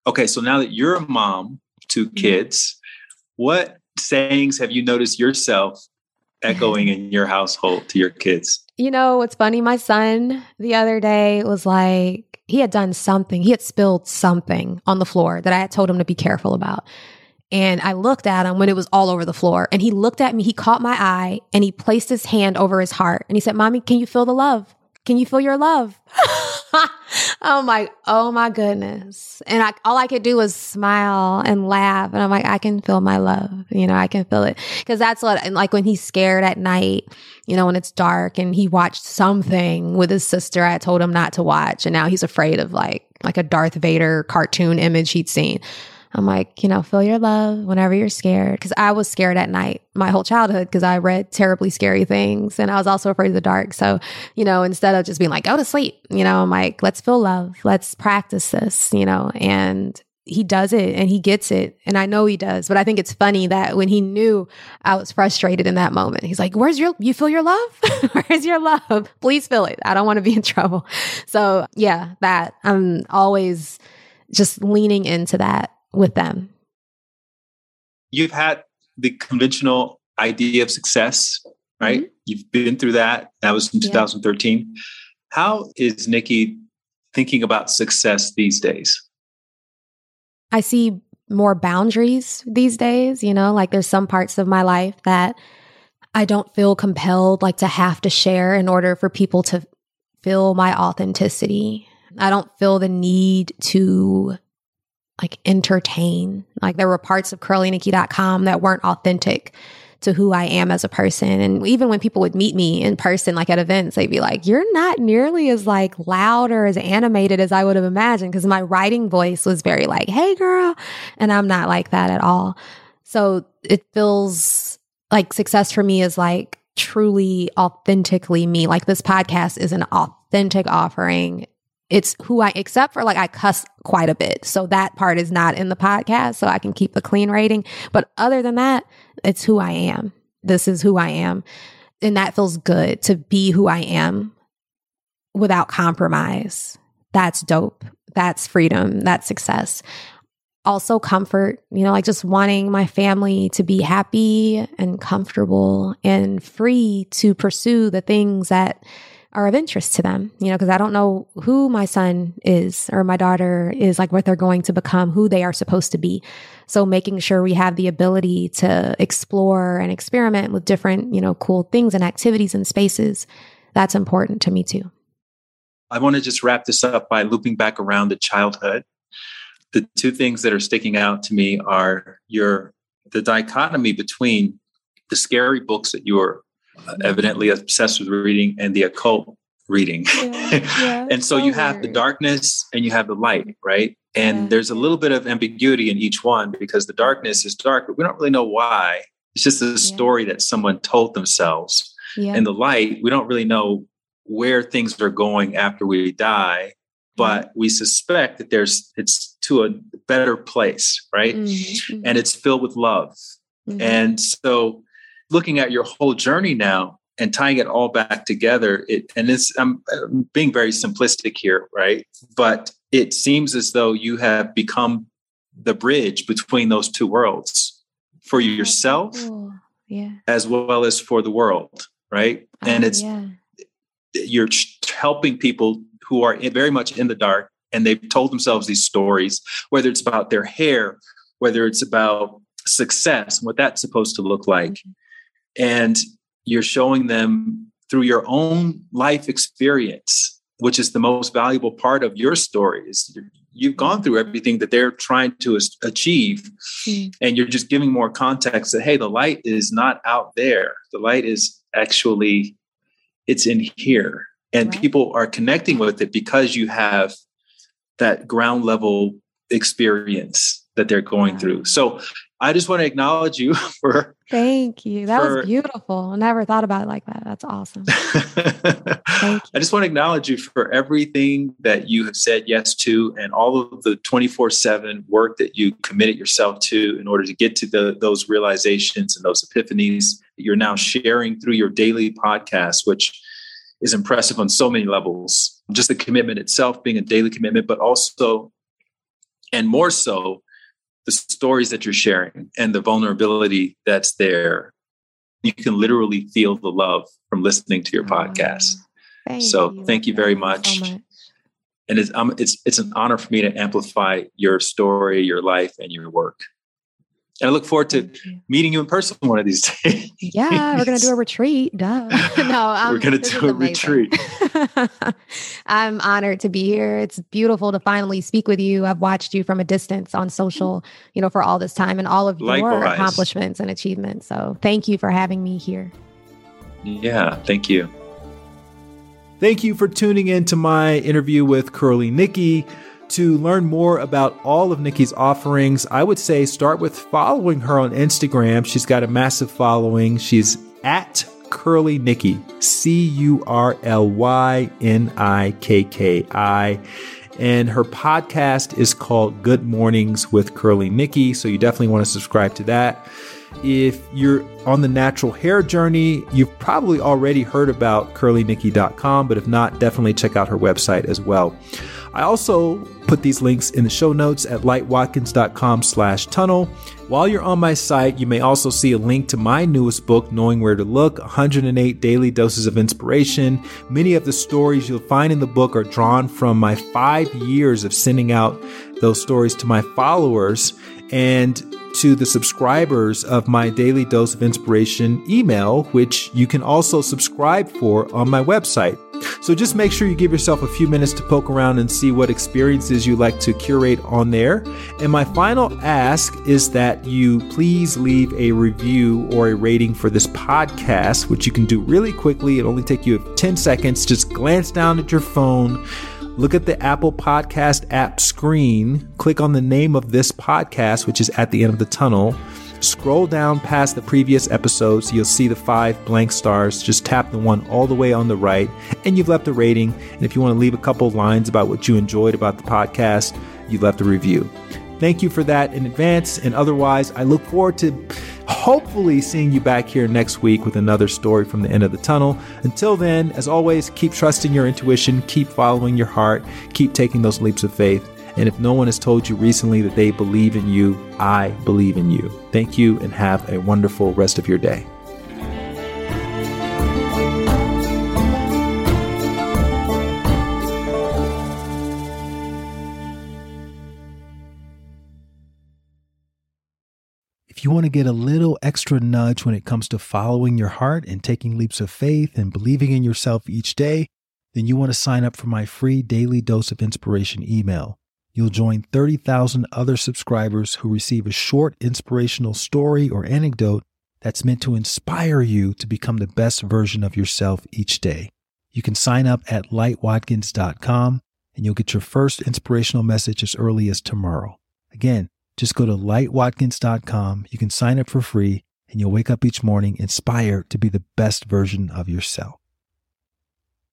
Okay, so now that you're a mom to mm-hmm. kids, what sayings have you noticed yourself <laughs> echoing in your household to your kids? You know, what's funny? My son the other day was like, he had done something. He had spilled something on the floor that I had told him to be careful about. And I looked at him when it was all over the floor. And he looked at me, he caught my eye, and he placed his hand over his heart. And he said, Mommy, can you feel the love? Can you feel your love? <laughs> oh my, oh my goodness. And I, all I could do was smile and laugh. And I'm like, I can feel my love. You know, I can feel it. Cause that's what, and like when he's scared at night, you know, when it's dark and he watched something with his sister I told him not to watch. And now he's afraid of like, like a Darth Vader cartoon image he'd seen. I'm like, you know, feel your love whenever you're scared. Cause I was scared at night my whole childhood because I read terribly scary things and I was also afraid of the dark. So, you know, instead of just being like, go to sleep, you know, I'm like, let's feel love. Let's practice this, you know, and he does it and he gets it. And I know he does. But I think it's funny that when he knew I was frustrated in that moment, he's like, Where's your, you feel your love? <laughs> Where's your love? Please feel it. I don't want to be in trouble. So yeah, that I'm always just leaning into that with them. You've had the conventional idea of success, right? Mm-hmm. You've been through that. That was in yeah. 2013. How is Nikki thinking about success these days? I see more boundaries these days, you know, like there's some parts of my life that I don't feel compelled like to have to share in order for people to feel my authenticity. I don't feel the need to like entertain. Like there were parts of curlynikki.com that weren't authentic to who I am as a person. And even when people would meet me in person, like at events, they'd be like, you're not nearly as like loud or as animated as I would have imagined. Cause my writing voice was very like, Hey girl. And I'm not like that at all. So it feels like success for me is like truly authentically me. Like this podcast is an authentic offering it's who I, except for like I cuss quite a bit. So that part is not in the podcast. So I can keep the clean rating. But other than that, it's who I am. This is who I am. And that feels good to be who I am without compromise. That's dope. That's freedom. That's success. Also, comfort, you know, like just wanting my family to be happy and comfortable and free to pursue the things that are of interest to them, you know, because I don't know who my son is or my daughter is, like what they're going to become, who they are supposed to be. So making sure we have the ability to explore and experiment with different, you know, cool things and activities and spaces, that's important to me too. I want to just wrap this up by looping back around to childhood. The two things that are sticking out to me are your the dichotomy between the scary books that you were evidently obsessed with reading and the occult reading. Yeah, <laughs> yeah, and so, so you have the darkness and you have the light, right? And yeah. there's a little bit of ambiguity in each one because the darkness is dark, but we don't really know why. It's just a story that someone told themselves. in the light, we don't really know where things are going after we die, but we suspect that there's it's to a better place, right? Mm-hmm. And it's filled with love. Mm-hmm. And so looking at your whole journey now and tying it all back together, it and it's I'm, I'm being very simplistic here, right? But it seems as though you have become the bridge between those two worlds for yourself yeah. as well as for the world, right? Oh, and it's yeah. you're helping people who are very much in the dark and they've told themselves these stories, whether it's about their hair, whether it's about success, what that's supposed to look like. Mm-hmm. And you're showing them through your own life experience, which is the most valuable part of your story. Is you've gone through everything that they're trying to achieve, mm-hmm. and you're just giving more context that hey, the light is not out there. The light is actually it's in here, and right. people are connecting with it because you have that ground level experience that they're going through. So I just want to acknowledge you <laughs> for. Thank you. That for, was beautiful. I never thought about it like that. That's awesome. <laughs> Thank you. I just want to acknowledge you for everything that you have said yes to and all of the 24 7 work that you committed yourself to in order to get to the, those realizations and those epiphanies that you're now sharing through your daily podcast, which is impressive on so many levels. Just the commitment itself being a daily commitment, but also, and more so, the stories that you're sharing and the vulnerability that's there. You can literally feel the love from listening to your podcast. Thank so you. thank you very much. So much. And it's, um, it's, it's an honor for me to amplify your story, your life, and your work. And I look forward to meeting you in person one of these <laughs> days. Yeah, we're going to do a retreat. Duh. <laughs> no, um, we're going to do a retreat. <laughs> I'm honored to be here. It's beautiful to finally speak with you. I've watched you from a distance on social, you know, for all this time and all of Likewise. your accomplishments and achievements. So thank you for having me here. Yeah, thank you. Thank you for tuning in to my interview with Curly Nikki. To learn more about all of Nikki's offerings, I would say start with following her on Instagram. She's got a massive following. She's at Curly Nikki, C U R L Y N I K K I. And her podcast is called Good Mornings with Curly Nikki. So you definitely want to subscribe to that. If you're on the natural hair journey, you've probably already heard about curlynikki.com, but if not, definitely check out her website as well. I also put these links in the show notes at lightwatkins.com slash tunnel. While you're on my site, you may also see a link to my newest book, Knowing Where to Look 108 Daily Doses of Inspiration. Many of the stories you'll find in the book are drawn from my five years of sending out those stories to my followers and to the subscribers of my daily dose of inspiration email, which you can also subscribe for on my website. So just make sure you give yourself a few minutes to poke around and see what experiences you like to curate on there. And my final ask is that you please leave a review or a rating for this podcast, which you can do really quickly. It only take you 10 seconds. Just glance down at your phone. Look at the Apple Podcast app screen, click on the name of this podcast, which is at the end of the tunnel, Scroll down past the previous episodes, you'll see the five blank stars. Just tap the one all the way on the right, and you've left a rating. And if you want to leave a couple lines about what you enjoyed about the podcast, you've left a review. Thank you for that in advance. And otherwise, I look forward to hopefully seeing you back here next week with another story from the end of the tunnel. Until then, as always, keep trusting your intuition, keep following your heart, keep taking those leaps of faith. And if no one has told you recently that they believe in you, I believe in you. Thank you and have a wonderful rest of your day. If you want to get a little extra nudge when it comes to following your heart and taking leaps of faith and believing in yourself each day, then you want to sign up for my free daily dose of inspiration email you'll join 30,000 other subscribers who receive a short inspirational story or anecdote that's meant to inspire you to become the best version of yourself each day. You can sign up at lightwatkins.com and you'll get your first inspirational message as early as tomorrow. Again, just go to lightwatkins.com. You can sign up for free and you'll wake up each morning inspired to be the best version of yourself.